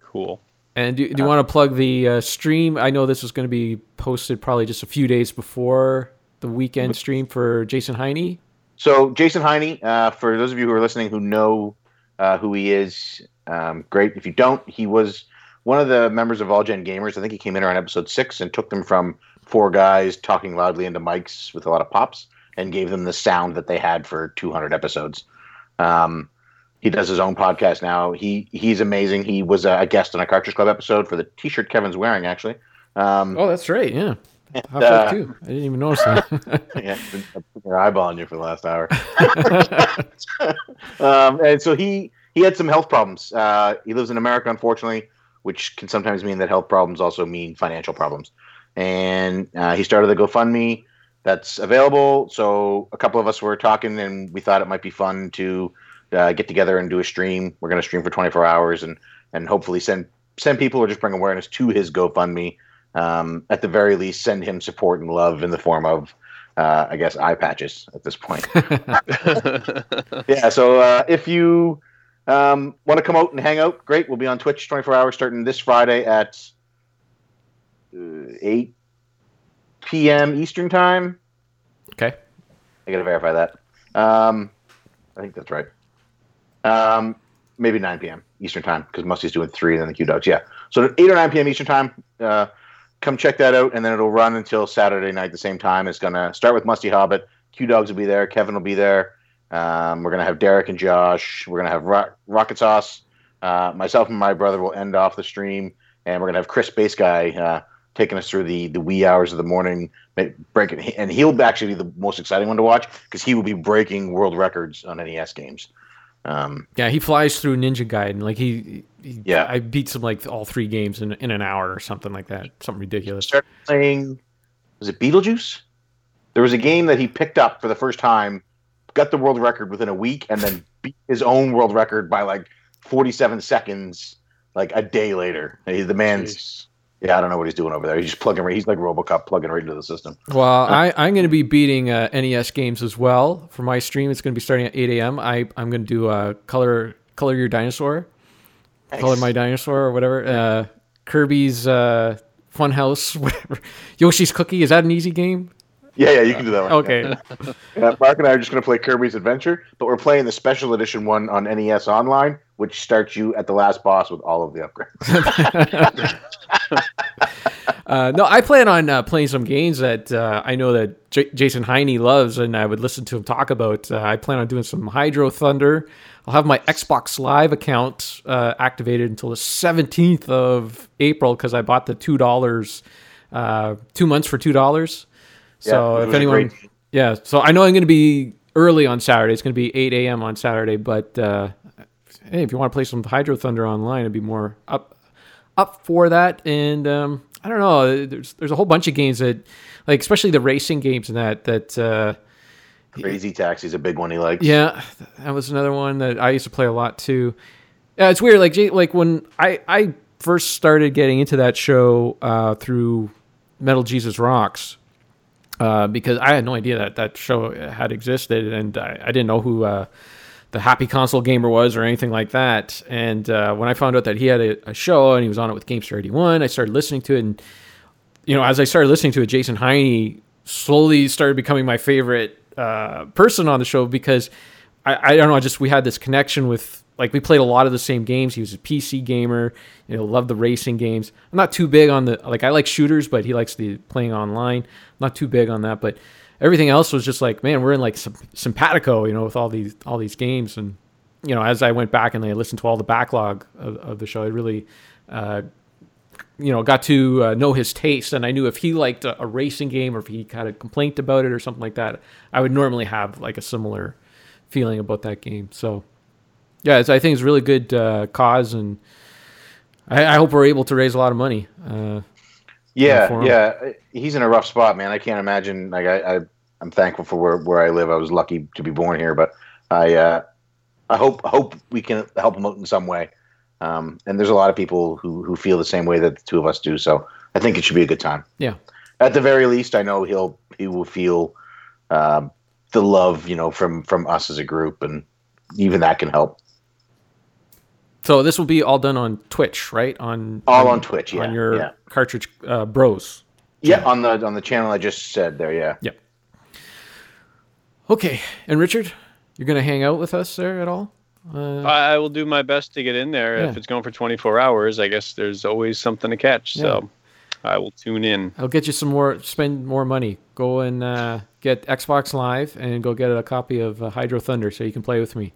cool. And do, do you want to plug the uh, stream? I know this is going to be posted probably just a few days before the weekend stream for Jason Heine. So Jason Heine, uh, for those of you who are listening who know uh, who he is, um, great. If you don't, he was one of the members of All Gen Gamers. I think he came in around episode six and took them from four guys talking loudly into mics with a lot of pops and gave them the sound that they had for 200 episodes. Um, he does his own podcast now. He he's amazing. He was a guest on a Cartridge Club episode for the T-shirt Kevin's wearing, actually. Um, Oh, that's right. Yeah. Half uh, too. I didn't even notice that. yeah, I've been eyeballing you for the last hour. um, and so he he had some health problems. Uh, he lives in America, unfortunately, which can sometimes mean that health problems also mean financial problems. And uh, he started the GoFundMe that's available. So a couple of us were talking, and we thought it might be fun to uh, get together and do a stream. We're going to stream for 24 hours, and and hopefully send send people or just bring awareness to his GoFundMe. Um, at the very least, send him support and love in the form of, uh, I guess, eye patches at this point. yeah. So uh, if you um, want to come out and hang out, great. We'll be on Twitch 24 hours starting this Friday at 8 p.m. Eastern time. Okay. I gotta verify that. Um, I think that's right. Um, maybe 9 p.m. Eastern time because Musty's doing three and then the Q Dogs. Yeah. So 8 or 9 p.m. Eastern time. Uh, come check that out, and then it'll run until Saturday night the same time. It's gonna start with Musty Hobbit. Q Dogs will be there. Kevin will be there. Um, we're gonna have Derek and Josh. We're gonna have Ro- Rocket Sauce. Uh, myself and my brother will end off the stream, and we're gonna have Chris Base Guy uh, taking us through the the wee hours of the morning, ma- breaking. And he'll actually be the most exciting one to watch because he will be breaking world records on NES games. Um, yeah, he flies through Ninja Gaiden. Like he, he Yeah. I beat some like all three games in in an hour or something like that. Something ridiculous. started playing was it Beetlejuice? There was a game that he picked up for the first time, got the world record within a week, and then beat his own world record by like 47 seconds, like a day later. He- The man's yeah, I don't know what he's doing over there. He's just plugging right. He's like RoboCop plugging right into the system. Well, I, I'm going to be beating uh, NES games as well for my stream. It's going to be starting at 8 a.m. I, I'm going to do uh, color color your dinosaur, color my dinosaur or whatever. Uh, Kirby's uh, Funhouse, whatever. Yoshi's Cookie is that an easy game? Yeah, yeah, you can do that one. Okay. Yeah, Mark and I are just going to play Kirby's Adventure, but we're playing the special edition one on NES Online, which starts you at the last boss with all of the upgrades. Uh, no, I plan on uh, playing some games that uh, I know that J- Jason Heine loves, and I would listen to him talk about. Uh, I plan on doing some Hydro Thunder. I'll have my Xbox Live account uh, activated until the 17th of April because I bought the two dollars, uh, two months for two dollars. So Yeah, if anyone, yeah, so I know I'm going to be early on Saturday. It's going to be 8 a.m. on Saturday, but uh, hey, if you want to play some Hydro Thunder online, it'd be more up up for that. And um, I don't know, there's there's a whole bunch of games that, like especially the racing games and that that. Uh, Crazy Taxi's a big one he likes. yeah, that was another one that I used to play a lot too. Yeah, it's weird. Like like when I I first started getting into that show uh, through Metal Jesus Rocks. Uh, because I had no idea that that show had existed, and I, I didn't know who uh, the Happy Console Gamer was or anything like that. And uh, when I found out that he had a, a show and he was on it with Gamester 81, I started listening to it. And, you know, as I started listening to it, Jason Heine slowly started becoming my favorite uh, person on the show because I, I don't know, I just we had this connection with, like, we played a lot of the same games. He was a PC gamer, you know, loved the racing games. I'm not too big on the, like, I like shooters, but he likes the playing online. I'm not too big on that, but everything else was just like, man, we're in like simpatico, you know, with all these all these games. And you know, as I went back and I listened to all the backlog of, of the show, I really, uh, you know, got to uh, know his taste. And I knew if he liked a, a racing game or if he had a complaint about it or something like that, I would normally have like a similar feeling about that game. So yeah, it's, I think it's a really good uh, cause, and I, I hope we're able to raise a lot of money. Uh, Yeah, yeah. He's in a rough spot, man. I can't imagine. Like, I, I I'm thankful for where, where I live. I was lucky to be born here, but I uh, I hope hope we can help him out in some way. Um, and there's a lot of people who who feel the same way that the two of us do. So I think it should be a good time. Yeah. At the very least, I know he'll he will feel um, the love, you know, from from us as a group, and even that can help. So this will be all done on Twitch, right? On All on Twitch, yeah, On your yeah. cartridge uh, Bros. Yeah, on the on the channel I just said there. Yeah. Yep. Okay, and Richard, you're gonna hang out with us there at all? Uh, I I will do my best to get in there. If it's going for 24 hours, I guess there's always something to catch. So I will tune in. I'll get you some more. Spend more money. Go and uh, get Xbox Live and go get a copy of uh, Hydro Thunder so you can play with me.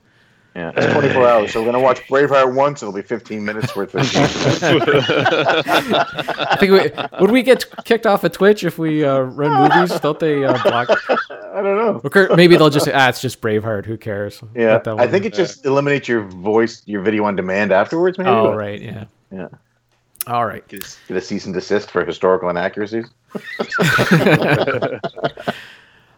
Yeah, it's 24 hours. So we're gonna watch Braveheart once. It'll be 15 minutes worth of. I think we, would we get kicked off of Twitch if we uh, run movies? Don't they uh, block? I don't know. Okay, maybe they'll just say, "Ah, it's just Braveheart. Who cares?" Yeah, that I think it just eliminates your voice, your video on demand afterwards. Maybe. Oh but- right, yeah. Yeah. All right. Get a, cease and desist for historical inaccuracies.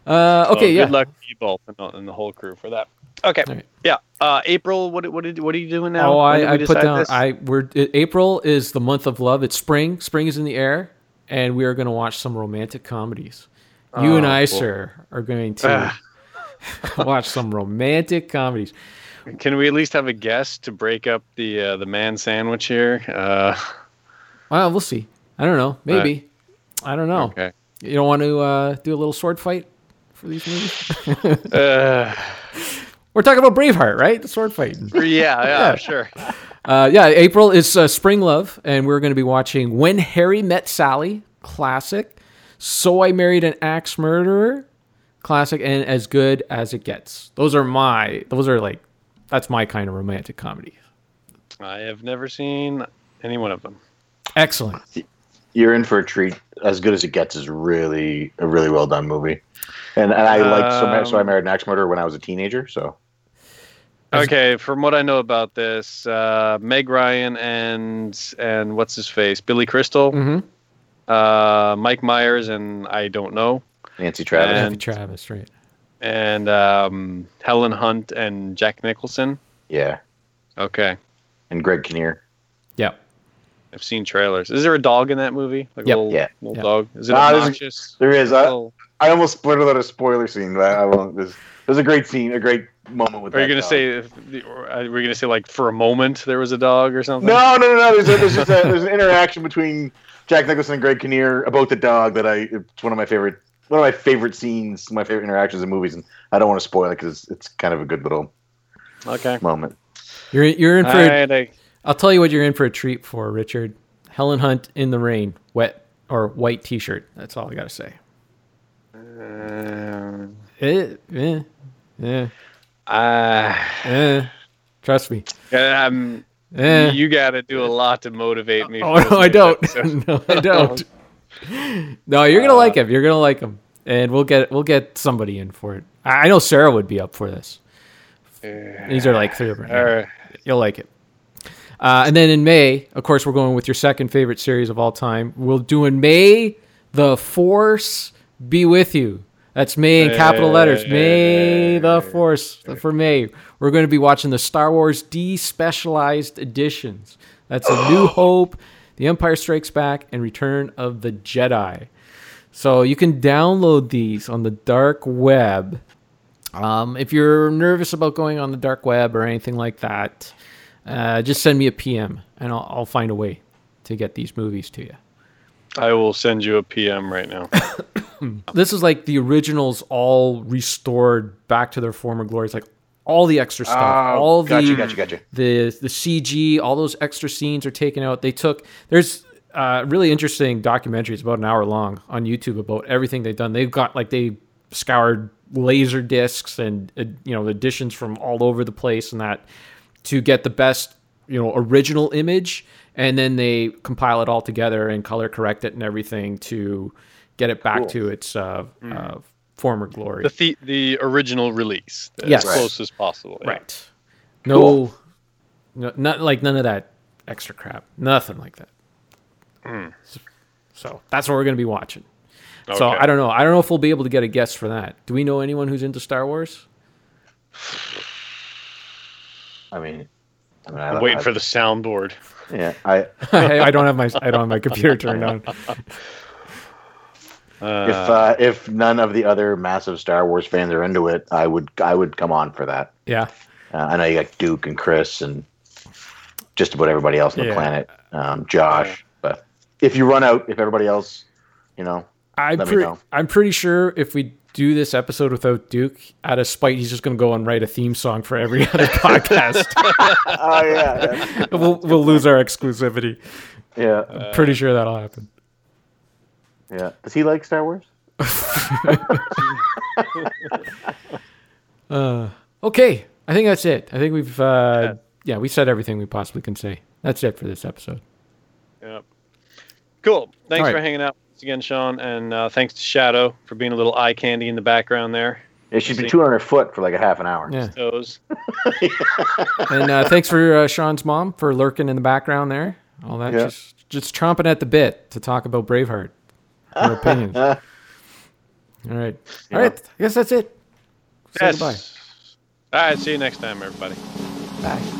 Uh, So okay, yeah. Good luck to you both and the whole crew for that. Okay. Yeah. Uh, April. What what did, what are you doing now? Oh, I, I put down. this? I we're it- April is the month of love. It's spring. Spring is in the air, and we are going to watch some romantic comedies. You and Oh, I, cool. sir, are going to watch some romantic comedies. Can we at least have a guest to break up the uh, the man sandwich here? Uh, Well, we'll see. I don't know. Maybe. I don't know. Okay. You don't want to uh, do a little sword fight for these movies? We're talking about Braveheart, right? The sword fighting. yeah, yeah, sure. Uh, yeah, April is uh, Spring Love, and we're going to be watching When Harry Met Sally, classic. So I Married an Axe Murderer, classic, and As Good as It Gets. Those are my, those are like, that's my kind of romantic comedy. I have never seen any one of them. Excellent. You're in for a treat. As good as it gets is really a really well done movie, and and I liked so, Ma- so I Um, married an axe murderer when I was a teenager. So Okay, from what I know about this, uh, Meg Ryan and and what's his face, Billy Crystal, Mhm. uh, Mike Myers, and I don't know, Nancy Travis. And- Nancy Travis, right? and um, Helen Hunt and Jack Nicholson. yeah, Okay, and Greg Kinnear. Yeah. I've seen trailers. Is there a dog in that movie? Like Yep. a little, Yeah. little Yeah. dog? Is it there's a- obnoxious? There is. I. I almost spoiled out a spoiler scene, but I won't. There's, there's a great scene, a great moment with. Are you gonna dog. say if, are we gonna say like for a moment there was a dog or something? No, no, no, no. There's, a, there's just a, there's an interaction between Jack Nicholson and Greg Kinnear about the dog that I. It's one of my favorite one of my favorite scenes, my favorite interactions in movies, and I don't want to spoil it because it's, it's kind of a good little Okay. moment. You're you're in for. All a, right, I- I'll tell you what you're in for a treat for, Richard. Helen Hunt in the rain, wet or white T-shirt. That's all I gotta say. Um, Eh, eh, eh, Ah. eh. Trust me. um, Eh. You got to do a lot to motivate me. Oh no, I don't. no, I don't. No, you're gonna like him. You're gonna like him, and we'll get we'll get somebody in for it. I know Sarah would be up for this. These are like three of them. Right. You'll like it. Uh, and then in May, of course, we're going with your second favorite series of all time. We'll do in May, The Force Be With You. That's me in capital letters. May the Force for me. We're going to be watching the Star Wars despecialized editions. That's A New Hope, The Empire Strikes Back, and Return of the Jedi. So you can download these on the dark web. Um, if you're nervous about going on the dark web or anything like that, uh, just send me a PM and I'll, I'll find a way to get these movies to you. I will send you a PM right now. This is like the originals all restored back to their former glory. It's like all the extra stuff, Oh, all gotcha, the gotcha, gotcha. the the CG, all those extra scenes are taken out. They took there's uh, really interesting documentary. It's about an hour long on YouTube about everything they've done. They've got like they scoured laser discs and uh, you know additions from all over the place and that to get the best you know original image, and then they compile it all together and color correct it and everything to get it back Cool. to its uh, Mm. uh, former glory. the, the the original release, as close as possible. yeah. Right. No, no, not like none of that extra crap. Nothing like that. Mm. So that's what we're going to be watching. So I don't know. I don't know if we'll be able to get a guest for that. Do we know anyone who's into Star Wars? I mean, I mean I I'm don't- waiting I- for the soundboard. Yeah, I I, I don't have my I don't have my computer turned on. if uh, if none of the other massive Star Wars fans are into it, I would I would come on for that. Yeah. Uh, I know you got Duke and Chris and just about everybody else on the Yeah. planet, um, Josh. But if you run out, if everybody else, you know, I'm let me pretty know. I'm pretty sure if we do this episode without Duke, out of spite, he's just going to go and write a theme song for every other podcast. oh yeah, we'll we'll lose our exclusivity. Yeah, I'm pretty sure that'll happen. Yeah. Does he like Star Wars? Uh, okay, I think that's it. I think we've uh, yeah we said everything we possibly can say. That's it for this episode. Yep. Cool. Thanks All right. for hanging out once again, Sean, and uh, thanks to Shadow for being a little eye candy in the background there. Yeah, she's been See- chewing on her foot for like a half an hour. Yeah. Toes. And uh, thanks for uh, Sean's mom for lurking in the background there. All that Yeah. just just chomping at the bit to talk about Braveheart. Her opinions. All right. Yeah. All right. I guess that's it. Say Yes. goodbye. All right. See you next time, everybody. Bye.